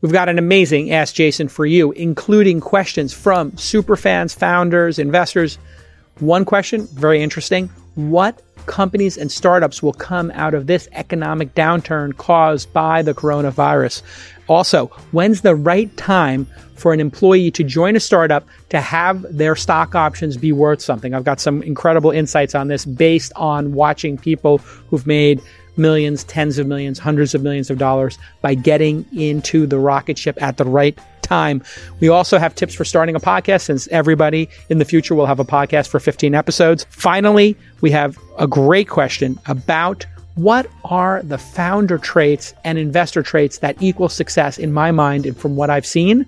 We've got an amazing Ask Jason for you, including questions from superfans, founders, investors. One question, very interesting. What companies and startups will come out of this economic downturn caused by the coronavirus? Also, when's the right time for an employee to join a startup to have their stock options be worth something? I've got some incredible insights on this based on watching people who've made millions, tens of millions, hundreds of millions of dollars by getting into the rocket ship at the right time. We also have tips for starting a podcast since everybody in the future will have a podcast for 15 episodes. Finally, we have a great question about what are the founder traits and investor traits that equal success in my mind and from what I've seen.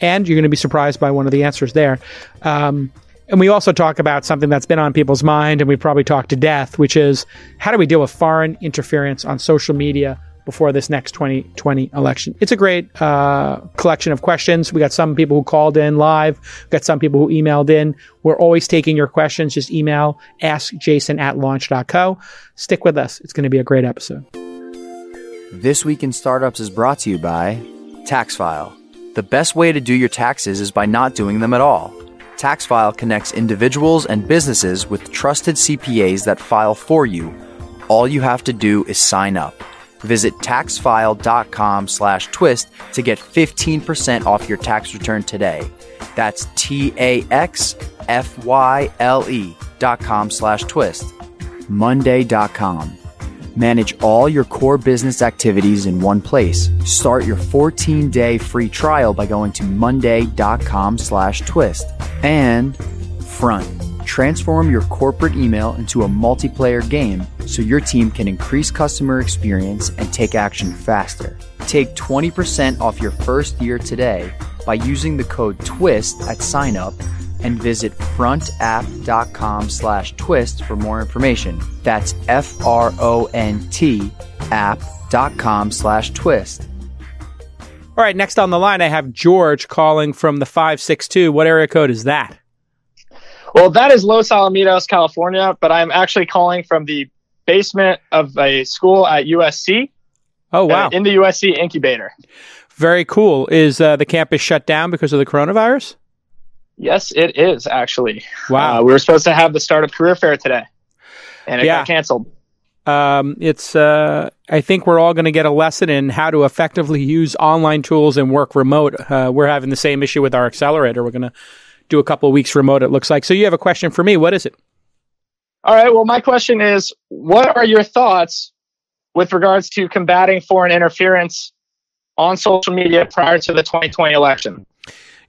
And you're going to be surprised by one of the answers there. Um, and we also talk about something that's been on people's mind, and we probably talk to death, which is how do we deal with foreign interference on social media before this next 2020 election? It's a great uh, collection of questions. We got some people who called in live, we got some people who emailed in. We're always taking your questions. Just email askjason at launch.co. Stick with us. It's going to be a great episode. This Week in Startups is brought to you by TaxFile. The best way to do your taxes is by not doing them at all. TaxFile connects individuals and businesses with trusted CPAs that file for you. All you have to do is sign up. Visit taxfile.com slash twist to get 15% off your tax return today. That's T-A-X-F-Y-L-E dot com slash twist. Monday.com. Manage all your core business activities in one place. Start your 14-day free trial by going to monday.com slash twist. And Front. Transform your corporate email into a multiplayer game so your team can increase customer experience and take action faster. Take 20% off your first year today by using the code TWIST at signup and visit frontapp.com slash twist for more information. That's F-R-O-N-T app.com slash twist. All right, next on the line, I have George calling from the 562. What area code is that? Well, that is Los Alamitos, California, but I'm actually calling from the basement of a school at USC. Oh, wow. uh, In the USC incubator. Very cool. Is uh, the campus shut down because of the coronavirus? Yes, it is actually. Wow. Uh, we were supposed to have the startup career fair today, and it Yeah. got canceled. Um, it's, uh, I think we're all going to get a lesson in how to effectively use online tools and work remote. Uh, we're having the same issue with our accelerator. We're going to do a couple of weeks remote, it looks like. So you have a question for me. What is it? All right. Well, my question is, what are your thoughts with regards to combating foreign interference on social media prior to the 2020 election?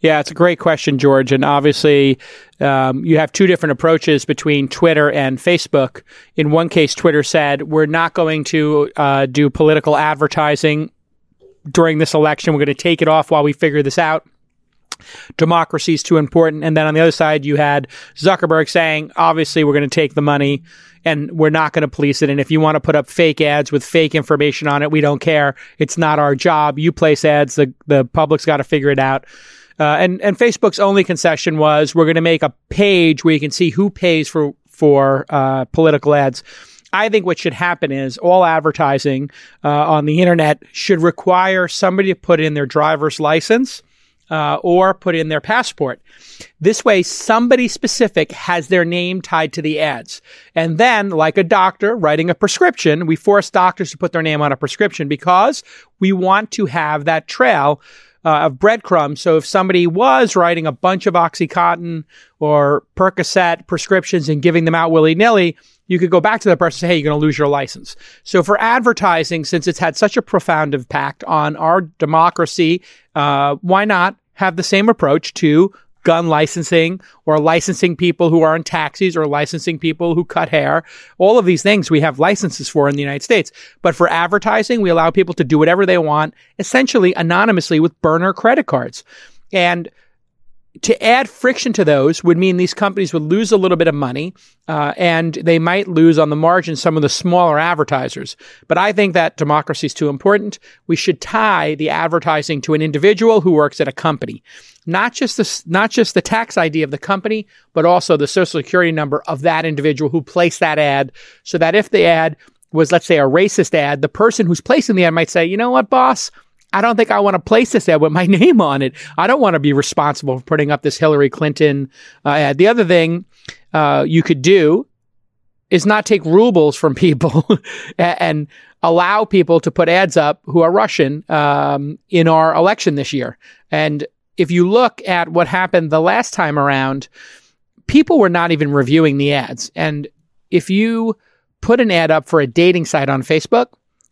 Yeah, it's a great question, George. And obviously, um, you have two different approaches between Twitter and Facebook. In one case, Twitter said, we're not going to uh, do political advertising during this election. We're going to take it off while we figure this out. Democracy is too important. And then on the other side, you had Zuckerberg saying, obviously, we're going to take the money and we're not going to police it. And if you want to put up fake ads with fake information on it, we don't care. It's not our job. You place ads. The, the public's got to figure it out. Uh, and and Facebook's only concession was we're going to make a page where you can see who pays for for uh, political ads. I think what should happen is all advertising uh, on the internet should require somebody to put in their driver's license uh, or put in their passport. This way, somebody specific has their name tied to the ads. And then, like a doctor writing a prescription, we force doctors to put their name on a prescription because we want to have that trail uh, of breadcrumbs. So if somebody was writing a bunch of Oxycontin or Percocet prescriptions and giving them out willy nilly, you could go back to that person and say, hey, you're going to lose your license. So for advertising, since it's had such a profound impact on our democracy, uh, why not have the same approach to gun licensing or licensing people who are in taxis or licensing people who cut hair. All of these things we have licenses for in the United States. But for advertising, we allow people to do whatever they want, essentially anonymously with burner credit cards. And to add friction to those would mean these companies would lose a little bit of money, uh, and they might lose on the margin some of the smaller advertisers. But I think that democracy is too important. We should tie the advertising to an individual who works at a company, not just the not just the tax ID of the company, but also the social security number of that individual who placed that ad, so that if the ad was, let's say, a racist ad, the person who's placing the ad might say, you know what, boss. I don't think I want to place this ad with my name on it. I don't want to be responsible for putting up this Hillary Clinton uh, ad. The other thing uh, you could do is not take rubles from people and allow people to put ads up who are Russian um, in our election this year. And if you look at what happened the last time around, people were not even reviewing the ads. And if you put an ad up for a dating site on Facebook,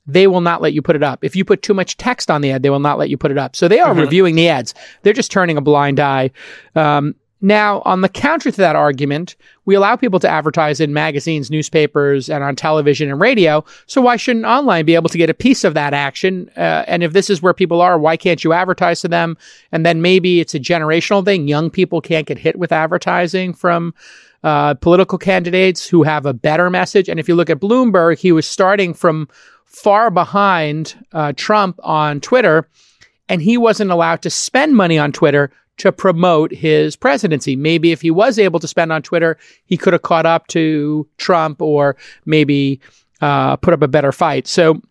they will not let you put it up. If you put too much text on the ad, they will not let you put it up. So they are mm-hmm. reviewing the ads. They're just turning a blind eye. Um, now, on the counter to that argument, we allow people to advertise in magazines, newspapers, and on television and radio. So why shouldn't online be able to get a piece of that action? Uh, and if this is where people are, why can't you advertise to them? And then maybe it's a generational thing. Young people can't get hit with advertising from uh, political candidates who have a better message. And if you look at Bloomberg, he was starting from far behind uh, Trump on Twitter, and he wasn't allowed to spend money on Twitter to promote his presidency. Maybe if he was able to spend on Twitter, he could have caught up to Trump or maybe uh, put up a better fight. So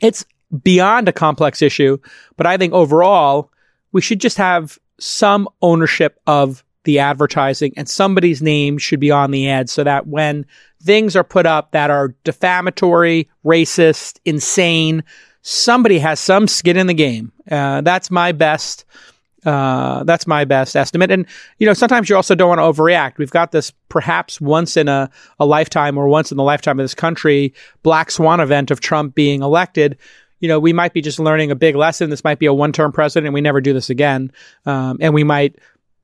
it's beyond a complex issue, but I think overall, we should just have some ownership of the advertising and somebody's name should be on the ad so that when things are put up that are defamatory, racist, insane, somebody has some skin in the game. Uh, that's my best uh, that's my best estimate. And, you know, sometimes you also don't want to overreact. We've got this perhaps once in a, a lifetime or once in the lifetime of this country black swan event of Trump being elected. You know, we might be just learning a big lesson. This might be a one term president and we never do this again. Um, and we might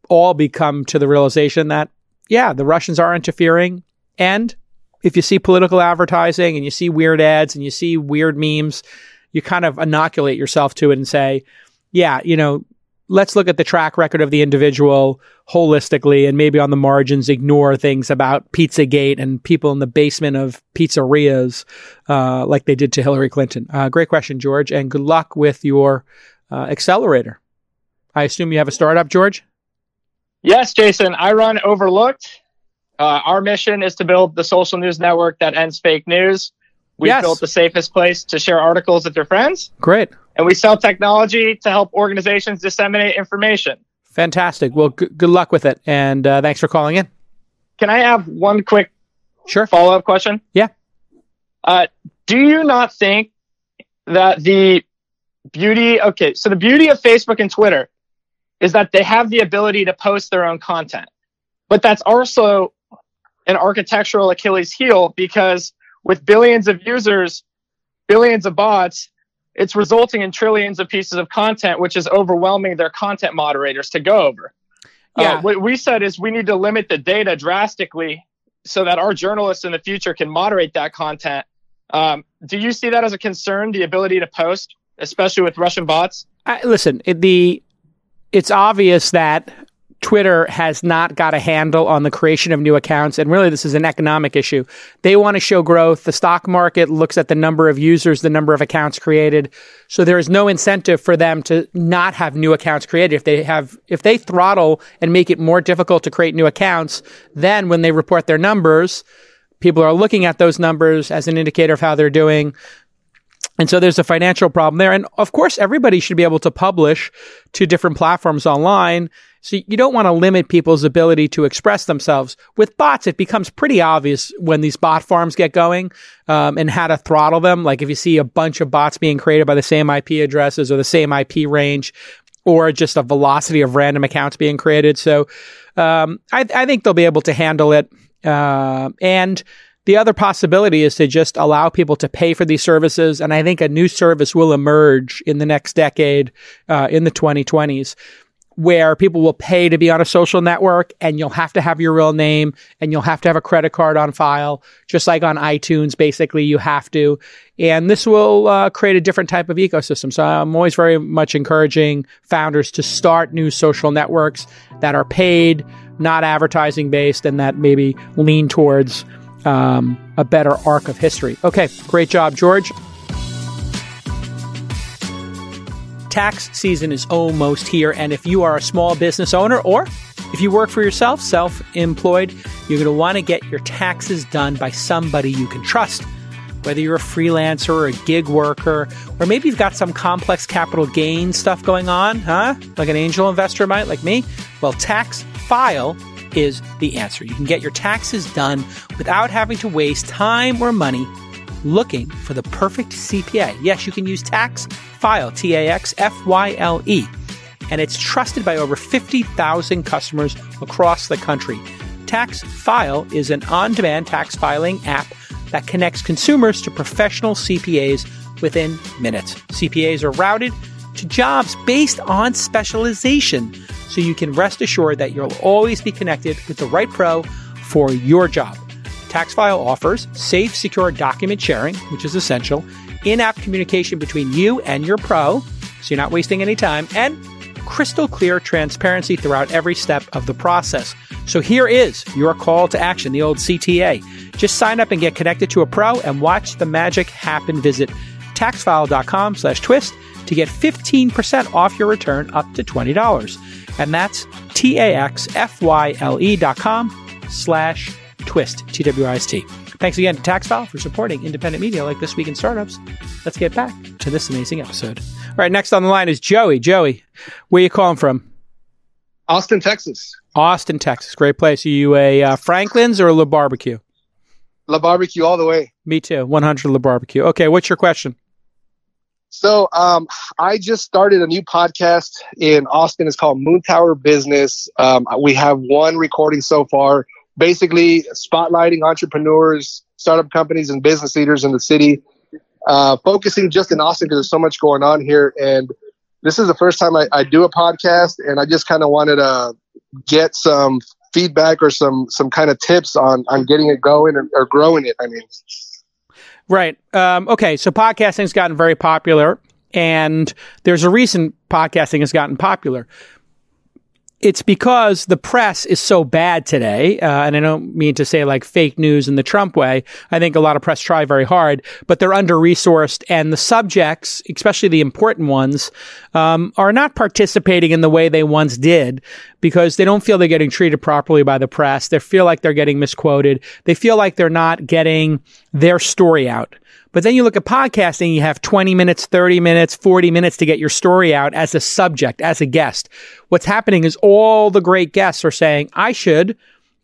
all become to the realization that, yeah, the Russians are interfering. And if you see political advertising and you see weird ads and you see weird memes, you kind of inoculate yourself to it and say, yeah, you know, let's look at the track record of the individual holistically and maybe on the margins ignore things about Pizzagate and people in the basement of pizzerias uh, like they did to Hillary Clinton. Uh, great question, George, and good luck with your uh, accelerator. I assume you have a startup, George? Yes, Jason. I run Overlooked. Uh, our mission is to build the social news network that ends fake news. We've yes. built the safest place to share articles with your friends. Great and we sell technology to help organizations disseminate information. Fantastic. Well, g- good luck with it, and uh, thanks for calling in. Can I have one quick sure follow up question? Yeah. Uh, do you not think that the beauty? Okay, so the beauty of Facebook and Twitter is that they have the ability to post their own content, but that's also an architectural Achilles heel because with billions of users, billions of bots, it's resulting in trillions of pieces of content, which is overwhelming their content moderators to go over. Uh, yeah. Uh, what we said is we need to limit the data drastically so that our journalists in the future can moderate that content. Um, do you see that as a concern, the ability to post, especially with Russian bots? I, listen, it, the it's obvious that Twitter has not got a handle on the creation of new accounts. And really, this is an economic issue. They want to show growth. The stock market looks at the number of users, the number of accounts created. So there is no incentive for them to not have new accounts created. If they have, if they throttle and make it more difficult to create new accounts, then when they report their numbers, people are looking at those numbers as an indicator of how they're doing. And so there's a financial problem there. And of course, everybody should be able to publish to different platforms online. So you don't want to limit people's ability to express themselves. With bots, it becomes pretty obvious when these bot farms get going um, and how to throttle them. Like if you see a bunch of bots being created by the same IP addresses or the same IP range, or just a velocity of random accounts being created. So um, I, I, think they'll be able to handle it. Uh, and the other possibility is to just allow people to pay for these services. And I think a new service will emerge in the next decade, uh, in the 2020s, where people will pay to be on a social network and you'll have to have your real name and you'll have to have a credit card on file, just like on iTunes, basically, you have to. And this will uh, create a different type of ecosystem. So I'm always very much encouraging founders to start new social networks that are paid, not advertising based, and that maybe lean towards um, a better arc of history. Okay, great job, George. Tax season is almost here, and if you are a small business owner or if you work for yourself, self employed, you're going to want to get your taxes done by somebody you can trust. whether you're a freelancer or a gig worker, or maybe you've got some complex capital gain stuff going on, huh? Like an angel investor might, like me. Well, Tax File is the answer. You can get your taxes done without having to waste time or money looking for the perfect CPA. Yes, you can use Tax File, T A X F Y L E, and it's trusted by over 50,000 customers across the country. Tax File is an on demand tax filing app that connects consumers to professional CPAs within minutes. CPAs are routed to jobs based on specialization, so you can rest assured that you'll always be connected with the right pro for your job. TaxFile offers safe, secure document sharing, which is essential, in app communication between you and your pro, so you're not wasting any time, and crystal clear transparency throughout every step of the process. So here is your call to action, the old CTA. Just sign up and get connected to a pro and watch the magic happen. Visit taxfile.com slash twist to get 15% off your return up to $20. And that's T-A-X-F-Y-L-E dot com slash twist, T-W-I-S-T. Thanks again to TaxFile for supporting independent media like This Week in Startups. Let's get back to this amazing episode. All right, next on the line is Joey. Joey, where you calling from? Austin, Texas. Austin, Texas. Great place. Are you a uh, Franklin's or a Le Barbecue? La Barbecue all the way. Me too. 100 Le Barbecue. Okay, what's your question? So, um, I just started a new podcast in Austin. It's called Moon Tower Business. Um, we have one recording so far, basically spotlighting entrepreneurs, startup companies, and business leaders in the city. Uh, focusing just in Austin because there's so much going on here. And this is the first time I, I do a podcast, and I just kind of wanted to get some feedback or some some kind of tips on on getting it going or, or growing it. I mean, Right. Um, okay. So podcasting's gotten very popular, and there's a reason podcasting has gotten popular. It's because the press is so bad today, uh, and I don't mean to say like fake news in the Trump way. I think a lot of press try very hard, but they're under resourced, and the subjects, especially the important ones, um, are not participating in the way they once did because they don't feel they're getting treated properly by the press. They feel like they're getting misquoted. They feel like they're not getting their story out. But then you look at podcasting, you have 20 minutes, 30 minutes, 40 minutes to get your story out as a subject, as a guest. What's happening is all the great guests are saying, I should,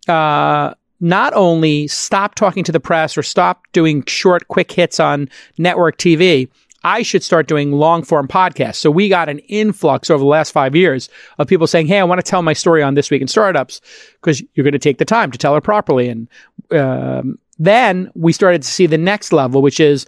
uh, not only stop talking to the press or stop doing short, quick hits on network TV, I should start doing long form podcasts. So we got an influx over the last five years of people saying, Hey, I want to tell my story on This Week in Startups because you're going to take the time to tell it properly. And, um, then we started to see the next level, which is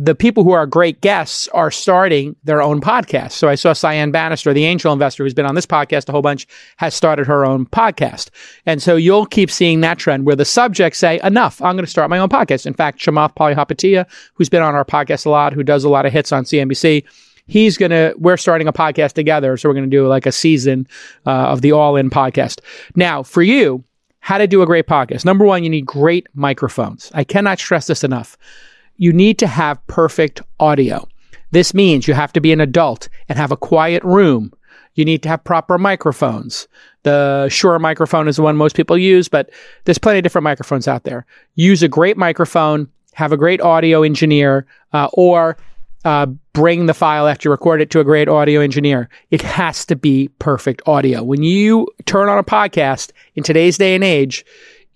the people who are great guests are starting their own podcast. So I saw Cyan Banister, the angel investor who's been on this podcast a whole bunch, has started her own podcast. And so you'll keep seeing that trend where the subjects say, enough, I'm going to start my own podcast. In fact, Chamath Palihapitiya, who's been on our podcast a lot, who does a lot of hits on CNBC, he's going to, we're starting a podcast together. So we're going to do like a season uh, of the All In podcast. Now, for you, how to do a great podcast. Number one, you need great microphones. I cannot stress this enough. You need to have perfect audio. This means you have to be an adult and have a quiet room. You need to have proper microphones. The Shure microphone is the one most people use, but there's plenty of different microphones out there. Use a great microphone, have a great audio engineer, uh, or uh, bring the file after you record it to a great audio engineer. It has to be perfect audio. When you turn on a podcast in today's day and age,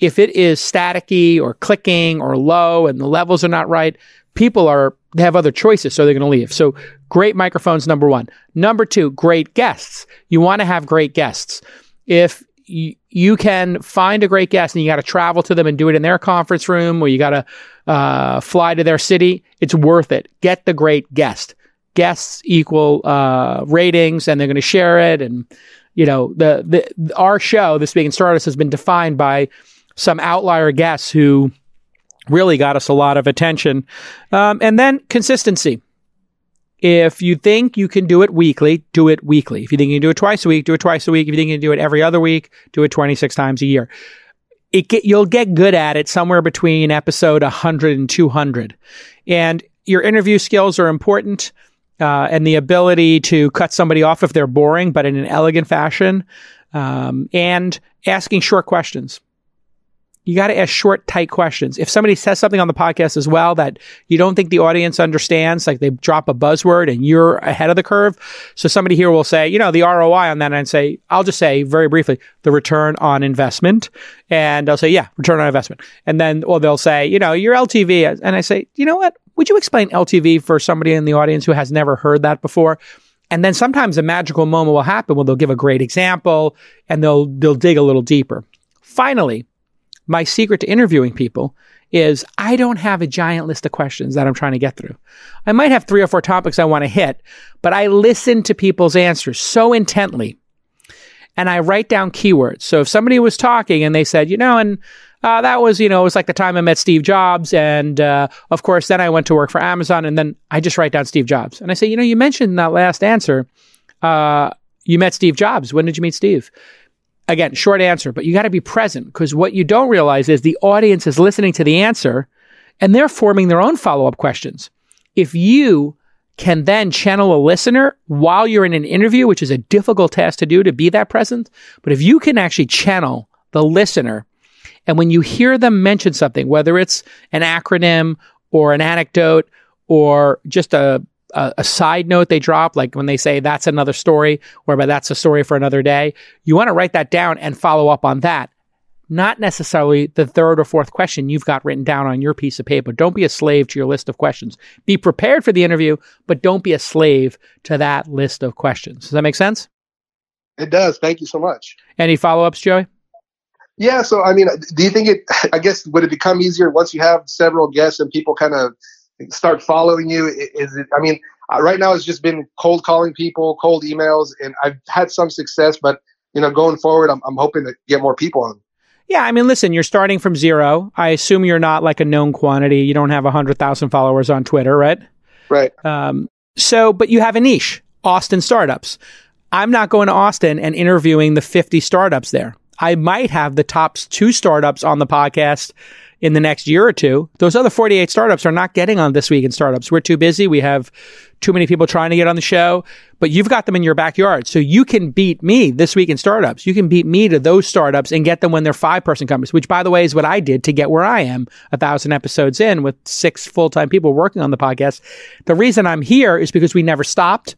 if it is staticky or clicking or low and the levels are not right, people are they have other choices, so they're going to leave. So great microphones, number one. Number two, great guests. You want to have great guests. If you, can find a great guest and you got to travel to them and do it in their conference room or you got to uh, fly to their city, it's worth it. Get the great guest. Guests equal uh, ratings, and they're going to share it. And you know, the the our show, this week in startups, has been defined by some outlier guests who really got us a lot of attention. Um, and then consistency. If you think you can do it weekly, do it weekly. If you think you can do it twice a week, do it twice a week. If you think you can do it every other week, do it 26 times a year. It get, you'll get good at it somewhere between episode 100 and 200. And your interview skills are important. Uh, and the ability to cut somebody off if they're boring, but in an elegant fashion, um, and asking short questions you got to ask short, tight questions. If somebody says something on the podcast as well that you don't think the audience understands, like they drop a buzzword and you're ahead of the curve. So somebody here will say, you know, the ROI on that and say, I'll just say very briefly, the return on investment. And I'll say, yeah, return on investment. And then, or they'll say, you know, your LTV. And I say, you know what? Would you explain LTV for somebody in the audience who has never heard that before? And then sometimes a magical moment will happen where they'll give a great example and they'll, they'll dig a little deeper. Finally, my secret to interviewing people is I don't have a giant list of questions that I'm trying to get through. I might have three or four topics I want to hit, but I listen to people's answers so intently and I write down keywords. So if somebody was talking and they said, you know, and uh, that was, you know, it was like the time I met Steve Jobs. And uh, of course, then I went to work for Amazon and then I just write down Steve Jobs. And I say, you know, you mentioned in that last answer, uh, you met Steve Jobs. When did you meet Steve? Again, short answer, but you got to be present because what you don't realize is the audience is listening to the answer and they're forming their own follow up questions. If you can then channel a listener while you're in an interview, which is a difficult task to do to be that present, but if you can actually channel the listener and when you hear them mention something, whether it's an acronym or an anecdote or just a a, a, side note they drop, like when they say that's another story, or but that's a story for another day, you want to write that down and follow up on that. Not necessarily the third or fourth question you've got written down on your piece of paper. Don't be a slave to your list of questions. Be prepared for the interview, but don't be a slave to that list of questions. Does that make sense? It does. Thank you so much. Any follow ups, Joey? Yeah. So, I mean, do you think it, I guess, would it become easier once you have several guests and people kind of start following you? Is it? I mean, uh, right now it's just been cold calling people, cold emails, and I've had some success. But you know, going forward, I'm, I'm hoping to get more people on. Yeah, I mean, listen, you're starting from zero. I assume you're not like a known quantity. You don't have hundred thousand followers on Twitter, right? Right. Um, so, but you have a niche, Austin startups. I'm not going to Austin and interviewing the 50 startups there. I might have the top two startups on the podcast in the next year or two. Those other 48 startups are not getting on this week in startups. We're too busy. We have too many people trying to get on the show, but you've got them in your backyard. So you can beat me this week in startups. You can beat me to those startups and get them when they're five person companies, which by the way is what I did to get where I am a thousand episodes in with six full time people working on the podcast. The reason I'm here is because we never stopped.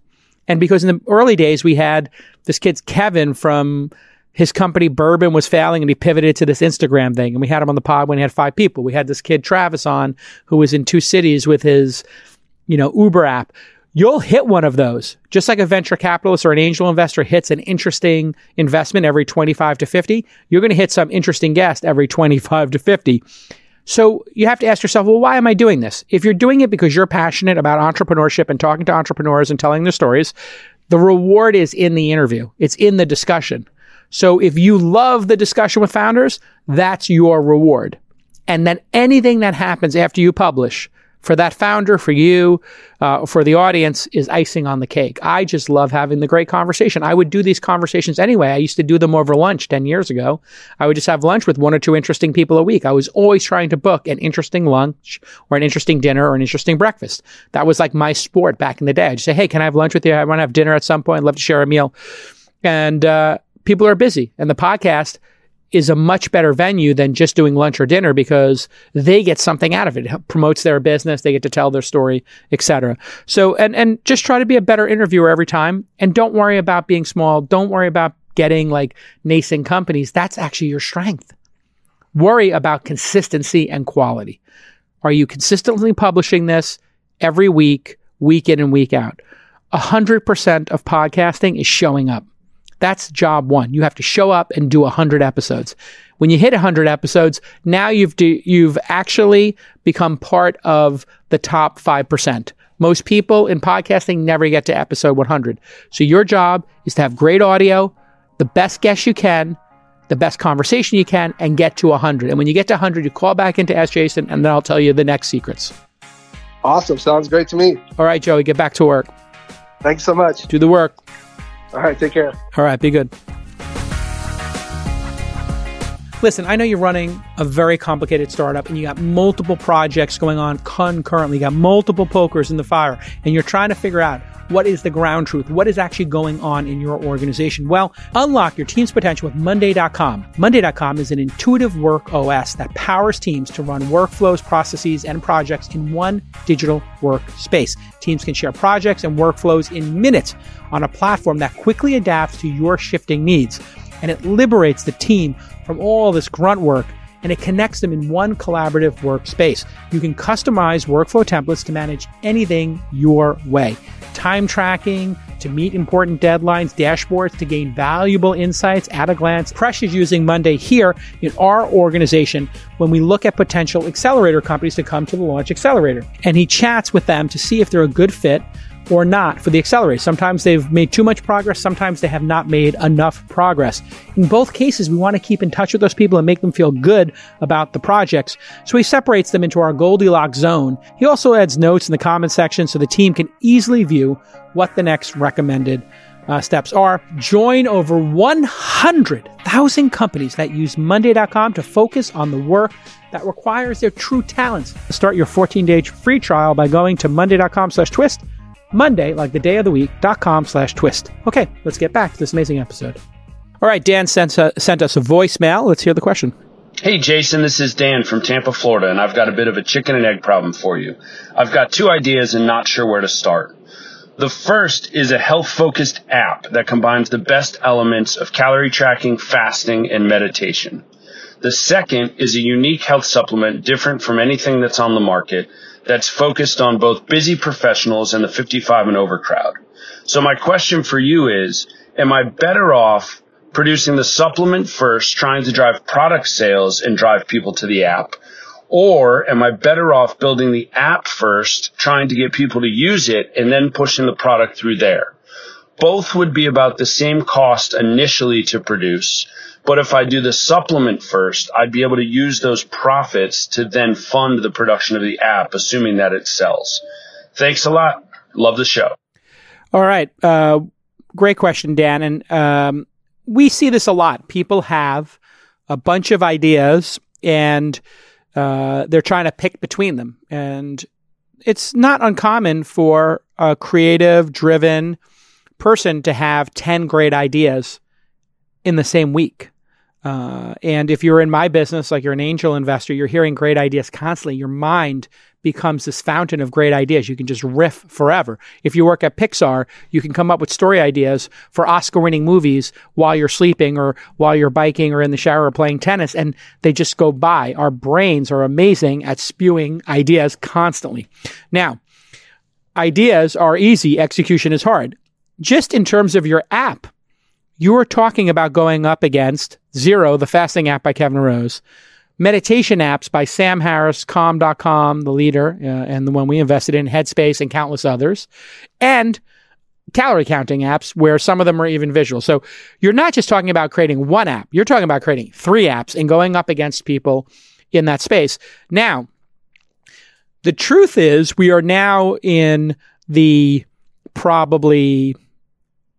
And because in the early days we had this kid's Kevin from his company Burbn was failing and he pivoted to this Instagram thing. And we had him on the pod when he had five people. We had this kid Travis on who was in two cities with his, you know, Uber app. You'll hit one of those, just like a venture capitalist or an angel investor hits an interesting investment every 25 to 50. You're going to hit some interesting guest every 25 to 50. So you have to ask yourself, well, why am I doing this? If you're doing it because you're passionate about entrepreneurship and talking to entrepreneurs and telling their stories, the reward is in the interview. It's in the discussion. So if you love the discussion with founders, that's your reward. And then anything that happens after you publish for that founder, for you, uh, for the audience is icing on the cake. I just love having the great conversation. I would do these conversations anyway. I used to do them over lunch 10 years ago. I would just have lunch with one or two interesting people a week. I was always trying to book an interesting lunch or an interesting dinner or an interesting breakfast. That was like my sport back in the day. I'd say, Hey, can I have lunch with you? I want to have dinner at some point. I'd love to share a meal. And, uh, people are busy and the podcast is a much better venue than just doing lunch or dinner because they get something out of it. It promotes their business, they get to tell their story, etc. So and and just try to be a better interviewer every time and don't worry about being small. Don't worry about getting like nascent companies. That's actually your strength. Worry about consistency and quality. Are you consistently publishing this every week, week in and week out? 100% of podcasting is showing up. That's job one. You have to show up and do 100 episodes. When you hit 100 episodes, now you've do, you've actually become part of the top 5%. Most people in podcasting never get to episode 100. So your job is to have great audio, the best guest you can, the best conversation you can, and get to 100. And when you get to 100, you call back into Ask Jason, and then I'll tell you the next secrets. Awesome. Sounds great to me. All right, Joey, get back to work. Thanks so much. Do the work. All right, take care. All right, be good. Listen, I know you're running a very complicated startup and you got multiple projects going on concurrently. You got multiple pokers in the fire and you're trying to figure out what is the ground truth? What is actually going on in your organization? Well, unlock your team's potential with Monday.com. Monday.com is an intuitive work OS that powers teams to run workflows, processes, and projects in one digital workspace. Teams can share projects and workflows in minutes on a platform that quickly adapts to your shifting needs. And it liberates the team from all this grunt work and it connects them in one collaborative workspace. You can customize workflow templates to manage anything your way. Time tracking to meet important deadlines, dashboards to gain valuable insights at a glance. Presh is using Monday here in our organization when we look at potential accelerator companies to come to the Launch Accelerator. And he chats with them to see if they're a good fit or not for the accelerator. Sometimes they've made too much progress, sometimes they have not made enough progress. In both cases, we want to keep in touch with those people and make them feel good about the projects. So he separates them into our Goldilocks zone. He also adds notes in the comment section so the team can easily view what the next recommended uh, steps are. Join over 100,000 companies that use Monday.com to focus on the work that requires their true talents. Start your 14-day free trial by going to Monday.com slash twist Monday, like the day of the week, dot com slash twist. Okay, let's get back to this amazing episode. All right, Dan sent, uh, sent us a voicemail. Let's hear the question. Hey, Jason, this is Dan from Tampa, Florida, and I've got a bit of a chicken and egg problem for you. I've got two ideas and not sure where to start. The first is a health focused app that combines the best elements of calorie tracking, fasting, and meditation. The second is a unique health supplement different from anything that's on the market that's focused on both busy professionals and the 55 and over crowd. So my question for you is, am I better off producing the supplement first, trying to drive product sales and drive people to the app? Or am I better off building the app first, trying to get people to use it and then pushing the product through there? Both would be about the same cost initially to produce, but if I do the supplement first, I'd be able to use those profits to then fund the production of the app, assuming that it sells. Thanks a lot. Love the show. All right. Uh, great question, Dan. And um, we see this a lot. People have a bunch of ideas and uh, they're trying to pick between them. And it's not uncommon for a creative, driven person to have 10 great ideas in the same week. Uh, and if you're in my business, like you're an angel investor, you're hearing great ideas constantly. Your mind becomes this fountain of great ideas. You can just riff forever. If you work at Pixar, you can come up with story ideas for Oscar winning movies while you're sleeping or while you're biking or in the shower or playing tennis, and they just go by. Our brains are amazing at spewing ideas constantly. Now, ideas are easy, execution is hard. Just in terms of your app, you are talking about going up against Zero, the fasting app by Kevin Rose, meditation apps by Sam Harris, Calm.com, the leader, uh, and the one we invested in, Headspace, and countless others, and calorie counting apps where some of them are even visual. So you're not just talking about creating one app, you're talking about creating three apps and going up against people in that space. Now, the truth is, we are now in the probably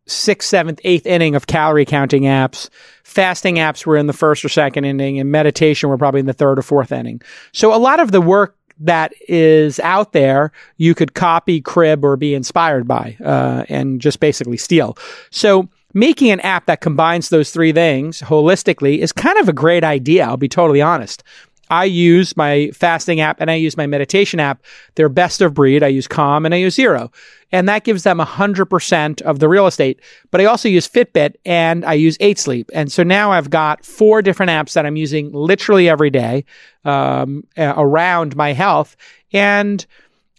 sixth, seventh, eighth inning of calorie counting apps. Fasting apps were in the first or second inning, and meditation were probably in the third or fourth inning. So a lot of the work that is out there, you could copy, crib, or be inspired by, uh, and just basically steal. So making an app that combines those three things holistically is kind of a great idea. I'll be totally honest. I use my fasting app and I use my meditation app. They're best of breed. I use Calm and I use Zero. And that gives them 100% of the real estate. But I also use Fitbit and I use 8 Sleep. And so now I've got four different apps that I'm using literally every day um, around my health. And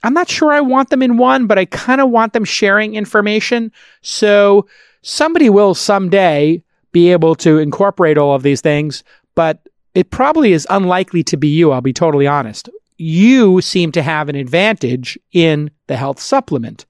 I'm not sure I want them in one, but I kind of want them sharing information. So somebody will someday be able to incorporate all of these things. But it probably is unlikely to be you, I'll be totally honest. You seem to have an advantage in the health supplement.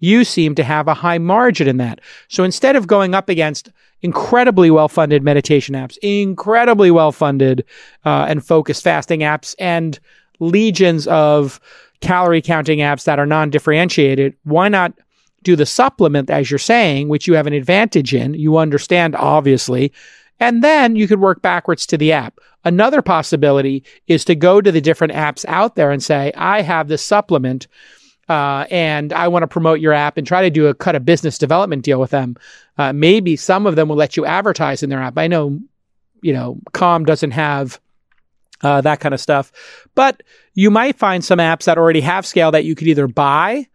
You seem to have a high margin in that. So instead of going up against incredibly well funded meditation apps, incredibly well funded uh, and focused fasting apps, and legions of calorie counting apps that are non differentiated, why not do the supplement, as you're saying, which you have an advantage in? You understand, obviously. And then you could work backwards to the app. Another possibility is to go to the different apps out there and say, I have this supplement uh, and I want to promote your app and try to do a cut a business development deal with them. Uh, maybe some of them will let you advertise in their app. I know, you know, Calm doesn't have uh, that kind of stuff, but you might find some apps that already have scale that you could either buy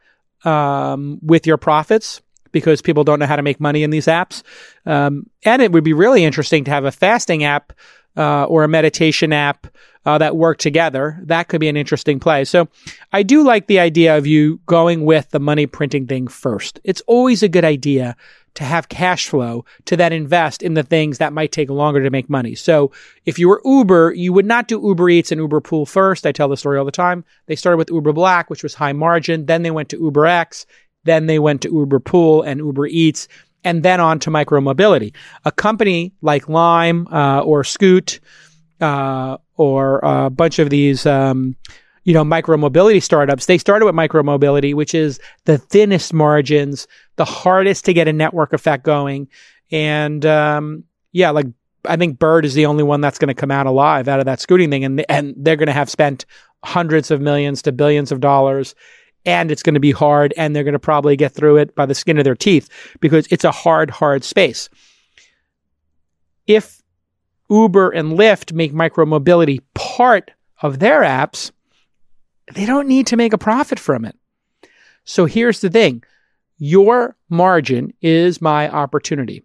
um, with your profits because people don't know how to make money in these apps, um, and it would be really interesting to have a fasting app uh, or a meditation app uh, that work together. That could be an interesting play. So I do like the idea of you going with the money printing thing first. It's always a good idea to have cash flow to then invest in the things that might take longer to make money. So if you were Uber, you would not do Uber Eats and Uber Pool first. I tell the story all the time. They started with Uber Black, which was high margin. Then they went to Uber X. Then they went to Uber Pool and Uber Eats and then on to micromobility. A company like Lime uh, or Scoot uh, or a bunch of these, um, you know, micromobility startups, they started with micromobility, which is the thinnest margins, the hardest to get a network effect going. And um, yeah, like I think Bird is the only one that's going to come out alive out of that scooting thing, and and they're going to have spent hundreds of millions to billions of dollars and it's going to be hard and they're going to probably get through it by the skin of their teeth because it's a hard, hard space. If Uber and Lyft make micromobility part of their apps, they don't need to make a profit from it. So here's the thing your margin is my opportunity,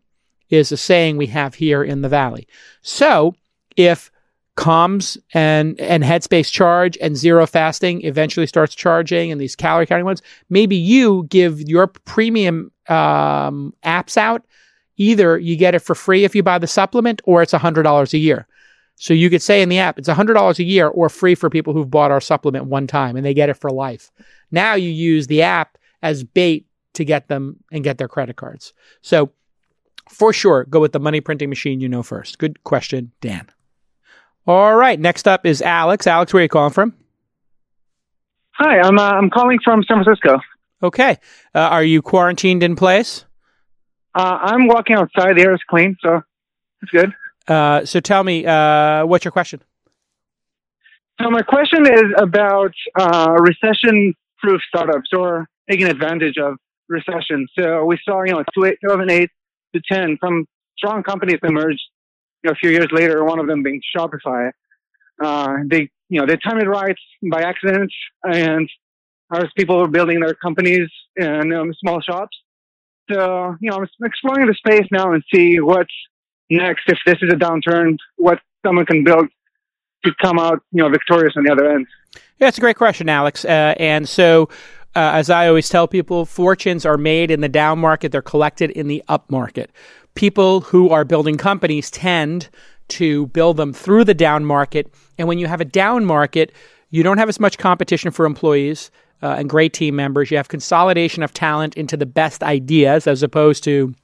is a saying we have here in the Valley. So if Calms and and Headspace charge and zero fasting eventually starts charging and these calorie counting ones, maybe you give your premium um, apps out. Either you get it for free if you buy the supplement, or it's hundred dollars a year. So you could say in the app, it's hundred dollars a year, or free for people who've bought our supplement one time and they get it for life. Now you use the app as bait to get them and get their credit cards. So for sure, go with the money printing machine you know first. Good question, Dan. All right. Next up is Alex. Alex, where are you calling from? Hi, I'm uh, I'm calling from San Francisco. Okay. Uh, are you quarantined in place? Uh, I'm walking outside. The air is clean, so it's good. Uh, so tell me, uh, what's your question? So my question is about uh, recession-proof startups or taking advantage of recession. So we saw, you know, 2008 to 10, some strong companies emerged a few years later, one of them being Shopify. Uh, they, you know, they timed it right by accident, and as people were building their companies in um, small shops. So, you know, I'm exploring the space now and see what's next. If this is a downturn, what someone can build to come out, you know, victorious on the other end. Yeah, a great question, Alex. Uh, and so, uh, as I always tell people, fortunes are made in the down market; they're collected in the up market people who are building companies tend to build them through the down market. And when you have a down market, you don't have as much competition for employees uh, and great team members. You have consolidation of talent into the best ideas as opposed to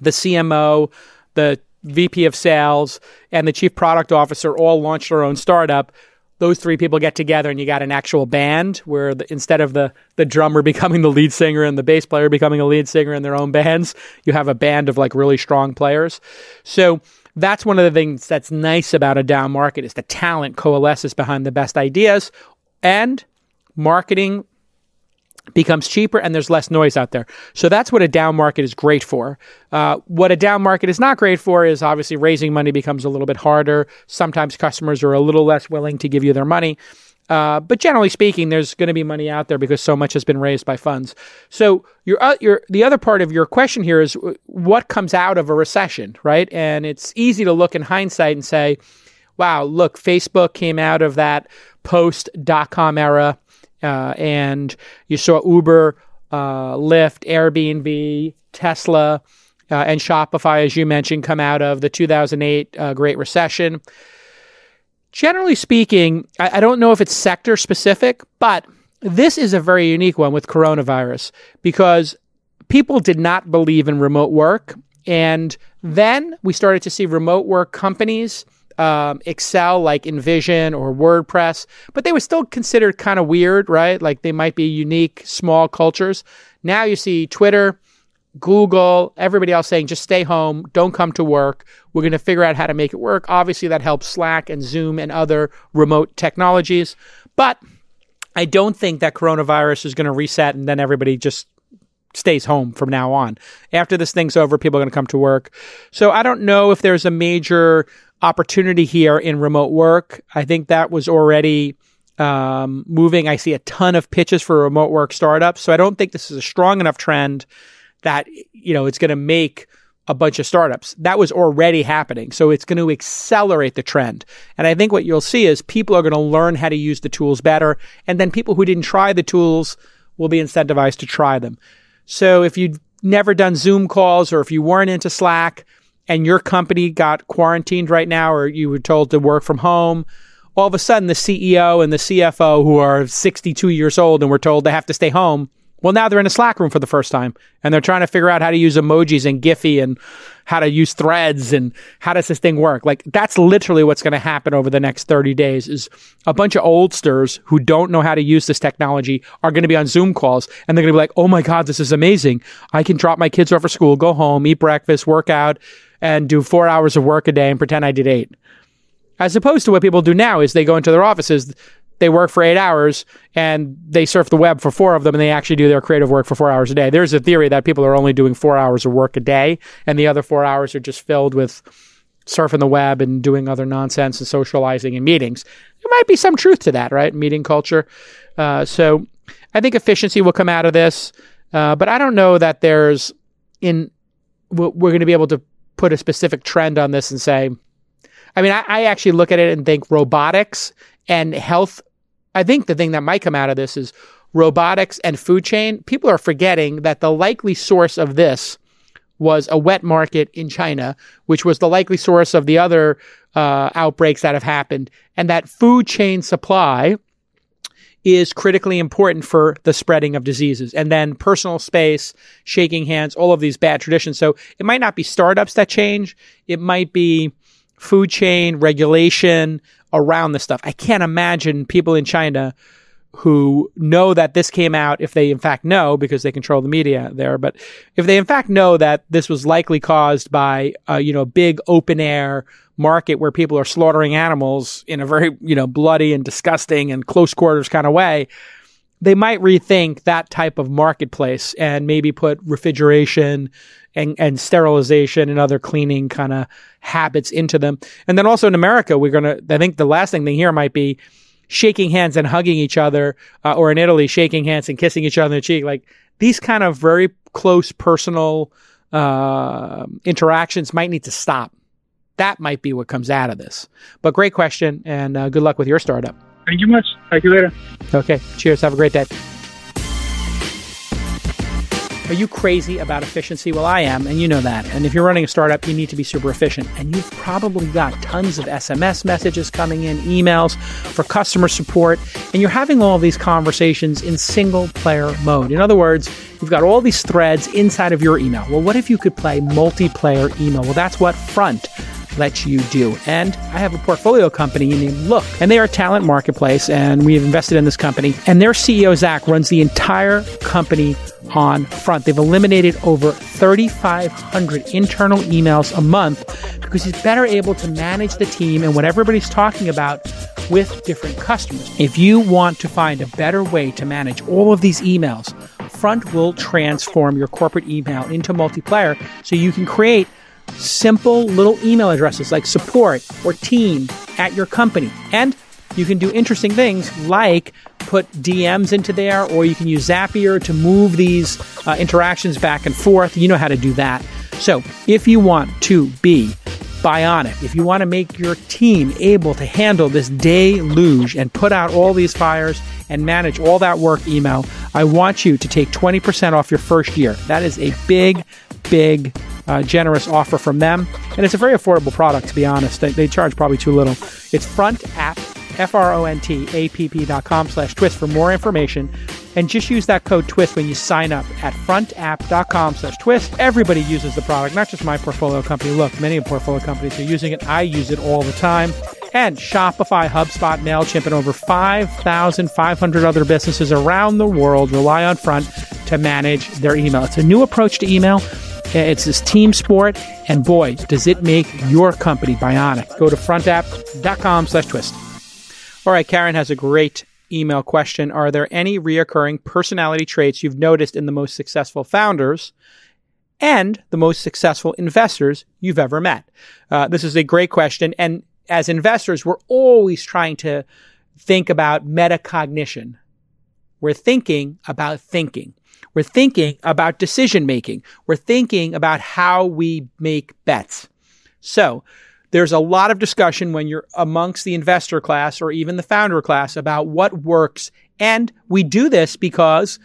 the CMO, the VP of sales, and the chief product officer all launch their own startup those three people get together and you got an actual band where the, instead of the, the drummer becoming the lead singer and the bass player becoming a lead singer in their own bands, you have a band of like really strong players. So that's one of the things that's nice about a down market is the talent coalesces behind the best ideas and marketing becomes cheaper and there's less noise out there. So that's what a down market is great for. Uh, what a down market is not great for is obviously raising money becomes a little bit harder. Sometimes customers are a little less willing to give you their money. Uh, but generally speaking, there's going to be money out there because so much has been raised by funds. So your, uh, your, the other part of your question here is what comes out of a recession, right? And it's easy to look in hindsight and say, wow, look, Facebook came out of that post dot com era uh, and you saw Uber, uh, Lyft, Airbnb, Tesla, uh, and Shopify, as you mentioned, come out of the 2008 uh, Great Recession. Generally speaking, I, I don't know if it's sector specific, but this is a very unique one with coronavirus because people did not believe in remote work. And then we started to see remote work companies um, Excel like InVision or WordPress, but they were still considered kind of weird, right? Like they might be unique, small cultures. Now you see Twitter, Google, everybody else saying just stay home, don't come to work. We're going to figure out how to make it work. Obviously, that helps Slack and Zoom and other remote technologies. But I don't think that coronavirus is going to reset and then everybody just stays home from now on. After this thing's over, people are going to come to work. So I don't know if there's a major opportunity here in remote work. I think that was already um, moving. I see a ton of pitches for remote work startups. So I don't think this is a strong enough trend that, you know, it's going to make a bunch of startups. That was already happening. So it's going to accelerate the trend. And I think what you'll see is people are going to learn how to use the tools better. And then people who didn't try the tools will be incentivized to try them. So if you've never done Zoom calls or if you weren't into Slack and your company got quarantined right now or you were told to work from home, all of a sudden the CEO and the CFO who are 62 years old and were told they have to stay home well, now they're in a Slack room for the first time and they're trying to figure out how to use emojis and Giphy and how to use threads and how does this thing work. Like that's literally what's going to happen over the next 30 days is a bunch of oldsters who don't know how to use this technology are going to be on Zoom calls and they're going to be like, Oh my God, this is amazing. I can drop my kids off for school, go home, eat breakfast, work out and do four hours of work a day and pretend I did eight. As opposed to what people do now is they go into their offices, they work for eight hours and they surf the web for four of them and they actually do their creative work for four hours a day. There's a theory that people are only doing four hours of work a day and the other four hours are just filled with surfing the web and doing other nonsense and socializing and meetings. There might be some truth to that, right? Meeting culture. Uh, so I think efficiency will come out of this, uh, but I don't know that there's in we're going to be able to put a specific trend on this and say. I mean, I, I actually look at it and think robotics and health I think the thing that might come out of this is robotics and food chain. People are forgetting that the likely source of this was a wet market in China, which was the likely source of the other uh, outbreaks that have happened, and that food chain supply is critically important for the spreading of diseases. And then personal space, shaking hands, all of these bad traditions. So it might not be startups that change. It might be food chain regulation, around this stuff. I can't imagine people in China who know that this came out, if they in fact know, because they control the media there, but if they in fact know that this was likely caused by, a you know, a big open air market where people are slaughtering animals in a very, you know, bloody and disgusting and close quarters kind of way, they might rethink that type of marketplace and maybe put refrigeration and, and sterilization and other cleaning kind of habits into them. And then also in America, we're going to, I think the last thing they hear might be shaking hands and hugging each other, uh, or in Italy, shaking hands and kissing each other on the cheek. Like these kind of very close personal uh, interactions might need to stop. That might be what comes out of this. But great question, and uh, good luck with your startup. Thank you much. Talk to you later. Okay. Cheers. Have a great day. Are you crazy about efficiency? Well, I am, and you know that. And if you're running a startup, you need to be super efficient. And you've probably got tons of SMS messages coming in, emails for customer support, and you're having all these conversations in single player mode. In other words, you've got all these threads inside of your email. Well, what if you could play multiplayer email? Well, that's what Front lets you do. And I have a portfolio company named Look, and they are a talent marketplace, and we have invested in this company. And their CEO, Zach, runs the entire company on front. They've eliminated over 3,500 internal emails a month because he's better able to manage the team and what everybody's talking about with different customers. If you want to find a better way to manage all of these emails, Front will transform your corporate email into multiplayer so you can create simple little email addresses like support or team at your company. And you can do interesting things like put DMs into there, or you can use Zapier to move these uh, interactions back and forth. You know how to do that. So if you want to be bionic, if you want to make your team able to handle this deluge and put out all these fires and manage all that work email, I want you to take 20% off your first year. That is a big, big uh, generous offer from them. And it's a very affordable product, to be honest. They, they charge probably too little. It's Front App, dot com slash twist for more information. And just use that code TWIST when you sign up at frontapp.com slash twist. Everybody uses the product, not just my portfolio company. Look, many portfolio companies are using it. I use it all the time. And Shopify, HubSpot, MailChimp, and over 5,500 other businesses around the world rely on Front to manage their email. It's a new approach to email it's this team sport, and boy, does it make your company bionic. Go to frontapp.com slash twist. All right, Karen has a great email question Are there any reoccurring personality traits you've noticed in the most successful founders and the most successful investors you've ever met? Uh, this is a great question. And as investors, we're always trying to think about metacognition. We're thinking about thinking. We're thinking about decision making. We're thinking about how we make bets. So there's a lot of discussion when you're amongst the investor class or even the founder class about what works. And we do this because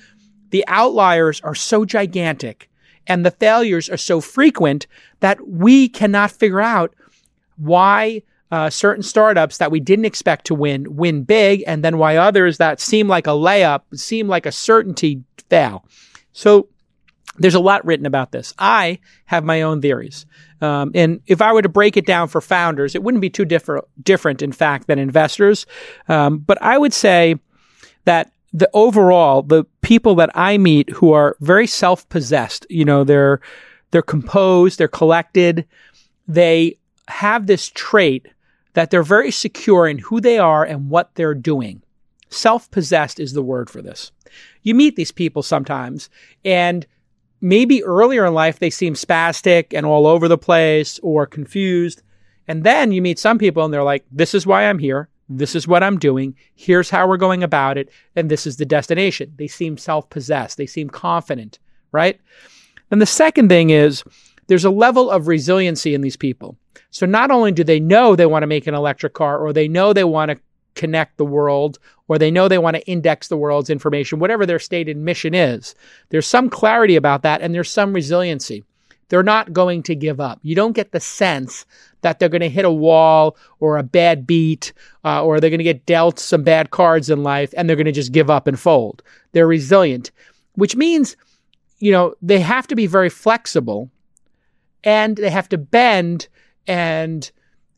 the outliers are so gigantic and the failures are so frequent that we cannot figure out why uh, certain startups that we didn't expect to win win big, and then why others that seem like a layup, seem like a certainty fail. So there's a lot written about this. I have my own theories. Um, and if I were to break it down for founders, it wouldn't be too different, different in fact, than investors. Um, but I would say that the overall, the people that I meet who are very self-possessed, you know, they're, they're composed, they're collected, they have this trait that they're very secure in who they are and what they're doing. Self possessed is the word for this. You meet these people sometimes, and maybe earlier in life they seem spastic and all over the place or confused. And then you meet some people and they're like, this is why I'm here. This is what I'm doing. Here's how we're going about it. And this is the destination. They seem self possessed. They seem confident, right? And the second thing is there's a level of resiliency in these people. So not only do they know they want to make an electric car or they know they want to connect the world or they know they want to index the world's information, whatever their stated mission is, there's some clarity about that and there's some resiliency. They're not going to give up. You don't get the sense that they're going to hit a wall or a bad beat uh, or they're going to get dealt some bad cards in life and they're going to just give up and fold. They're resilient, which means, you know, they have to be very flexible and they have to bend and